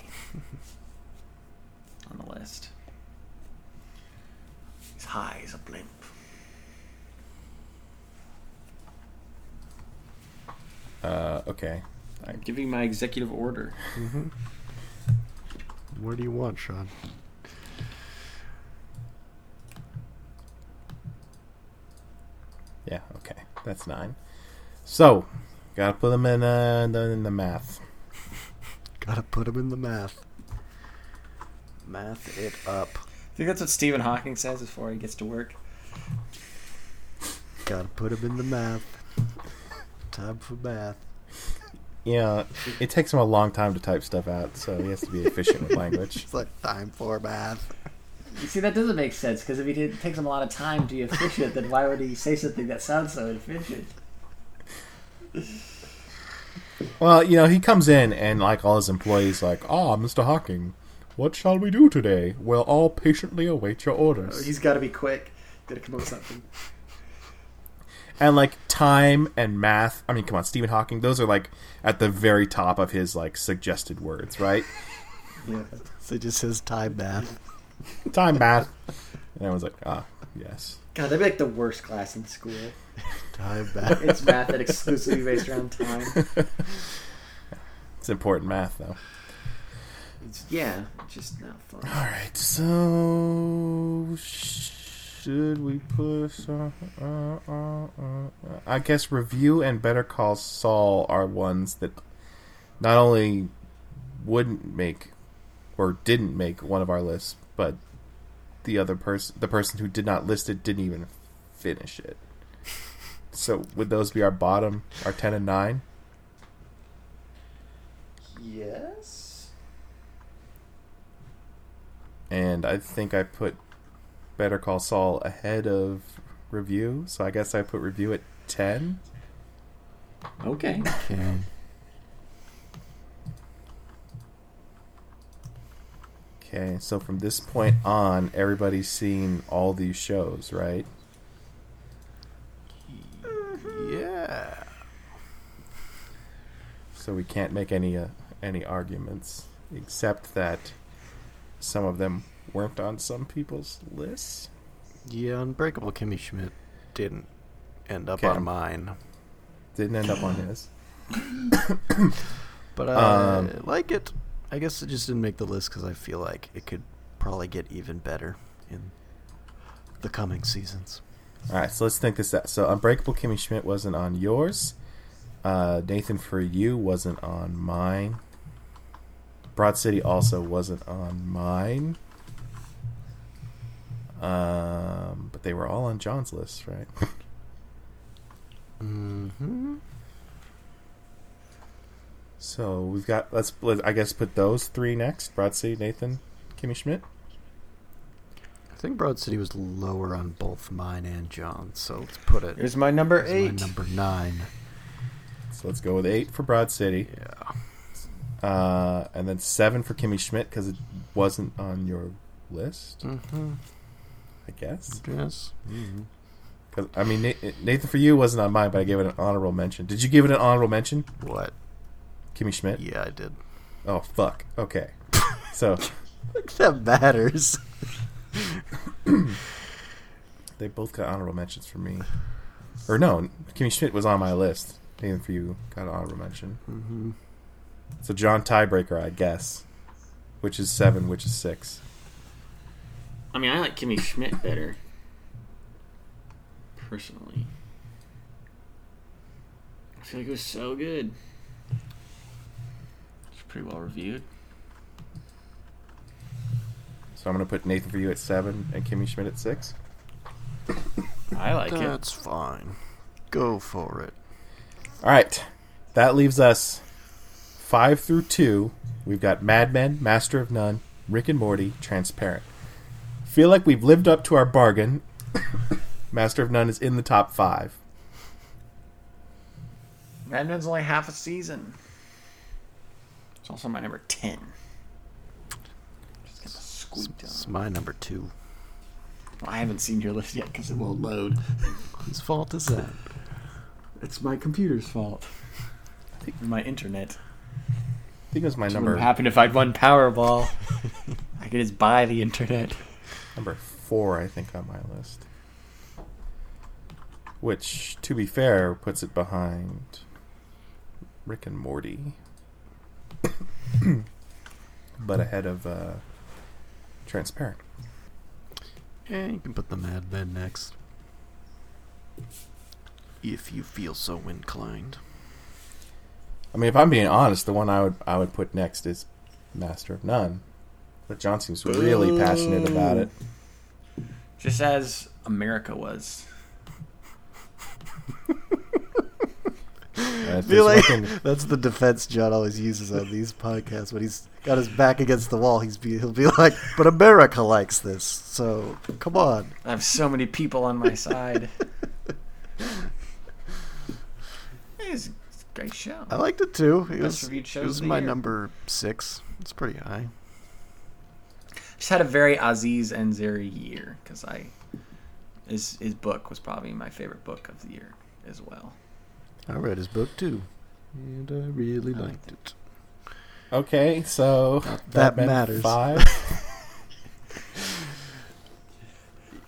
on the list. He's high as a blimp. Uh, okay. I'm giving my executive order. Mm-hmm. What do you want, Sean? Yeah, okay. That's nine. So, gotta put them in, uh, in, the, in the math. gotta put them in the math. Math it up. I think that's what Stephen Hawking says before he gets to work. Gotta put them in the math. Time for math. Yeah, it takes him a long time to type stuff out, so he has to be efficient with language. It's like time for math. You see, that doesn't make sense because if he did, it takes him a lot of time to be efficient, then why would he say something that sounds so efficient? Well, you know, he comes in and like all his employees, like, "Ah, Mr. Hawking, what shall we do today? We'll all patiently await your orders." He's got to be quick. Got to come up with something. and like time and math. I mean, come on, Stephen Hawking. Those are like at the very top of his like suggested words, right? Yeah. So it just says time math. Time, math. And I was like, ah, yes. God, that'd be like the worst class in school. Time math. It's math that exclusively based around time. It's important math, though. It's, yeah, just not fun. All right, so should we push? Uh, uh, uh, uh, I guess review and Better Call Saul are ones that not only wouldn't make or didn't make one of our lists, but the other person, the person who did not list it, didn't even finish it. So would those be our bottom, our ten and nine? Yes. and I think I put Better Call Saul ahead of review, so I guess I put review at ten. Okay. Okay. Okay, so from this point on, everybody's seen all these shows, right? Yeah. So we can't make any uh, any arguments, except that some of them weren't on some people's lists. Yeah, Unbreakable Kimmy Schmidt didn't end up Okay. on mine. Didn't end up on his. But I Um, like it. I guess it just didn't make the list because I feel like it could probably get even better in the coming seasons. All right, so let's think this out. So Unbreakable Kimmy Schmidt wasn't on yours. Uh, Nathan for you wasn't on mine. Broad City also wasn't on mine. Um, but they were all on John's list, right? Mm-hmm. So we've got let's let, I guess put those three next: Broad City, Nathan, Kimmy Schmidt. I think Broad City was lower on both mine and John's, so let's put it Here's my number as eight. my number nine. So let's go with eight for Broad City, Yeah. uh, and then seven for Kimmy Schmidt because it wasn't on your list. Mm-hmm. I guess. Yes. Mm-hmm. 'Cause, I mean, Nathan for you wasn't on mine, but I gave it an honorable mention. Did you give it an honorable mention, What? Kimmy Schmidt? Yeah, I did. Oh fuck. Okay. So that matters. they both got honorable mentions for me. Or no, Kimmy Schmidt was on my list. Nathan for you got an honorable mention. Mm-hmm. So John tiebreaker, I guess. Which is seven, which is six. I mean, I like Kimmy Schmidt better. Personally. I feel like it was so good. It's pretty well reviewed. So I'm gonna put Nathan for you at seven and Kimmy Schmidt at six. I like it. That's fine. Go for it. All right, that leaves us five through two. We've got Mad Men, Master of None, Rick and Morty, Transparent. Feel like we've lived up to our bargain. Master of None is in the top five. Mad Men's only half a season. It's also my number 10. Just gonna squeak It's my number two. I haven't seen your list yet because it won't load. Whose fault is that? It's my computer's fault. I think my internet. I think it was my What number would happen if I'd won Powerball? I could just buy the internet. number four. I think on my list. Which, to be fair, puts it behind Rick and Morty, but ahead of uh, Transparent. Yeah, you can put the Mad Men next. If you feel so inclined. I mean, if I'm being honest, the one I would I would put next is Master of None. But John seems really passionate about it. Just as America was. If feel like one thing- that's the defense John always uses on these podcasts when he's got his back against the wall. He's be, he'll be like, "But America likes this, so come on." I have so many people on my side. it's, it's a great show. I liked it too. It was, reviewed shows it was of the my year. number six. It's pretty high. Just had a very Aziz Ansari year because I his his book was probably my favorite book of the year as well. I read his book too, and I really liked it. okay, so that meant matters. Five.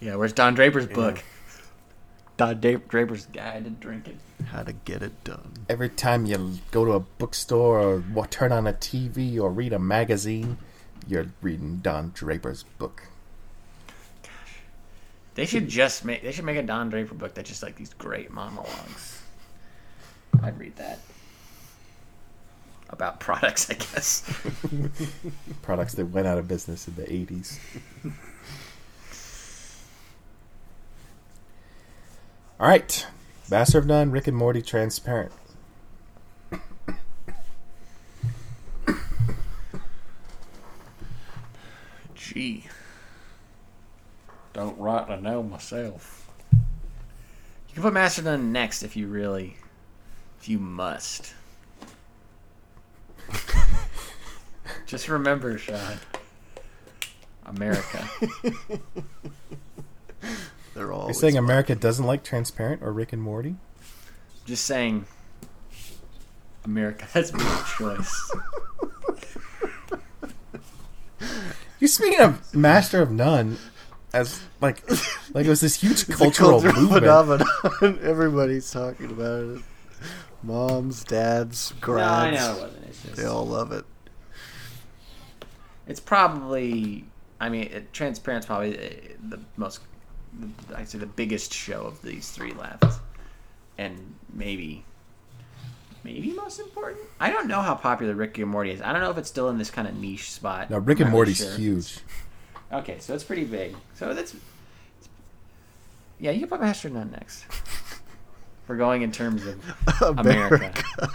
Yeah, where's Don Draper's book? Don Da- Draper's Guide to Drinking. How to get it done. Every time you go to a bookstore or turn on a TV or read a magazine, you're reading Don Draper's book. Gosh. They should just make they should make a Don Draper book that's just like these great monologues. I'd read that. About products, I guess. Products that went out of business in the 80s. All right. Master of None, Rick and Morty, Transparent. Gee. Don't rightly know myself. You can put Master of None next if you really if you must. Just remember, Sean. America. They're all. You're saying America doesn't like Transparent or Rick and Morty? Just saying America has made a choice. You're speaking of Master of None as like like it was this huge cultural, movement. phenomenon. Everybody's talking about it. Moms, dads, no, I grads. know it wasn't. It's just They all love it. It's probably, I mean, it, Transparent's probably uh, the most, I'd say the biggest show of these three left, and maybe, maybe most important. I don't know how popular Rick and Morty is. I don't know if it's still in this kind of niche spot. Now Rick and not Morty's sure. huge. Okay, so it's pretty big. So that's, yeah, you can put Master None next. We're going in terms of America.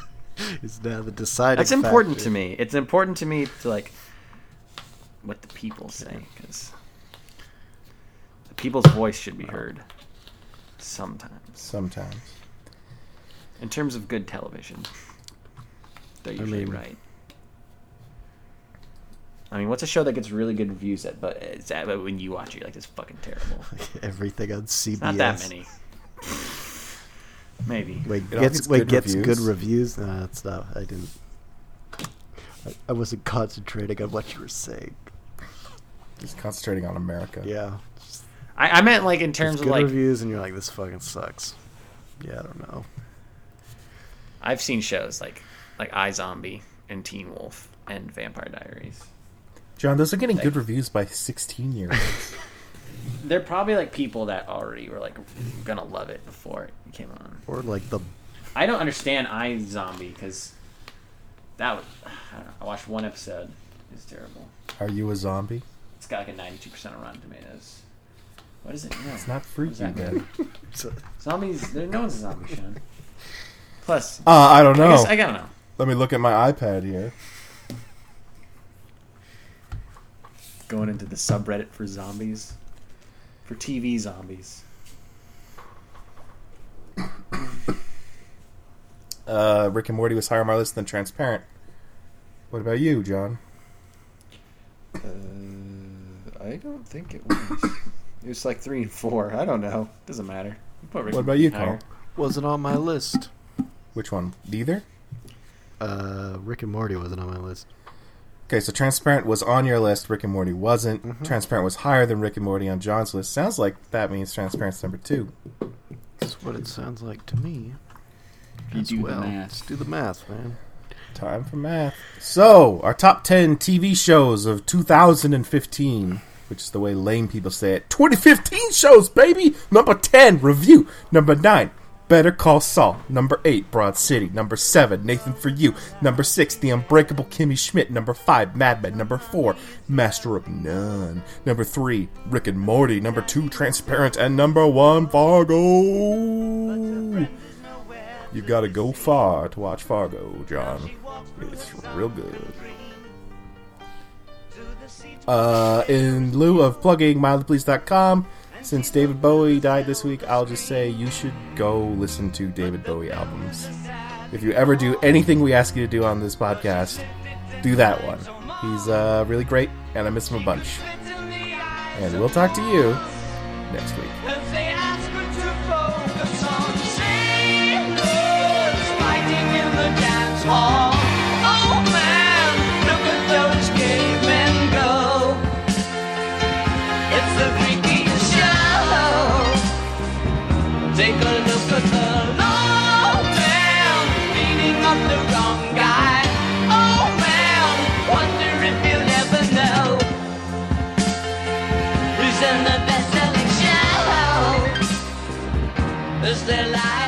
is now the deciding. That's important factor. to me. It's important to me to like what the people say because the people's voice should be heard sometimes. Sometimes. In terms of good television, they're usually mean- right. I mean, what's a show that gets really good reviews at, but it's at, but when you watch it, you're like, "This is fucking terrible." Everything on CBS. It's not that many. Maybe. Wait, It all gets gets wait good gets reviews? good reviews. No, that's not. I didn't. I, I wasn't concentrating on what you were saying. Just concentrating on America. Yeah, just, I, I meant like in just terms of good like reviews, and you're like, this fucking sucks. Yeah, I don't know. I've seen shows like like iZombie and Teen Wolf and Vampire Diaries. John, those are getting good reviews by 16 year olds. They're probably like people that already were like gonna love it before it came on. Or like the I don't understand iZombie because that was I don't know. I watched one episode. It's terrible. Are you a zombie? It's got like a ninety-two percent on Rotten Tomatoes. What is it? No. It's not freaky, man. Zombies. There, no one's a zombie, Sean. Plus, Uh, I don't I know. guess I gotta know. Let me look at my iPad here. Going into the subreddit for zombies, for TV zombies. Uh, Rick and Morty was higher on my list than Transparent. What about you, John? Uh, I don't think it was. it was like three and four. I don't know. Doesn't matter. Put Rick What about you, Morty higher. Carl? wasn't on my list. Which one? Neither? Uh, Rick and Morty wasn't on my list. Okay, so Transparent was on your list, Rick and Morty wasn't. Mm-hmm. Transparent was higher than Rick and Morty on John's list. Sounds like that means Transparent's number two. That's what it sounds like to me. You as do the well. math. Let's do the math, man. Time for math. So, our top 10 TV shows of 2015, which is the way lame people say it. 2015 shows, baby! Number 10, review. Number 9, Better Call Saul. Number 8, Broad City. Number 7, Nathan For You. Number 6, The Unbreakable Kimmy Schmidt. Number 5, Mad Men. Number 4, Master of None. Number 3, Rick and Morty. Number 2, Transparent. And number 1, Fargo. You've got to go far to watch Fargo, John. It's real good. Uh, in lieu of plugging mildlyplease.com, since David Bowie died this week, I'll just say you should go listen to David Bowie albums. If you ever do anything we ask you to do on this podcast, do that one. He's uh, really great, and I miss him a bunch. And we'll talk to you next week. If Take a look at the long man beating up the wrong guy. Oh man, wonder if you'll ever know. In the best-selling show? Is there life?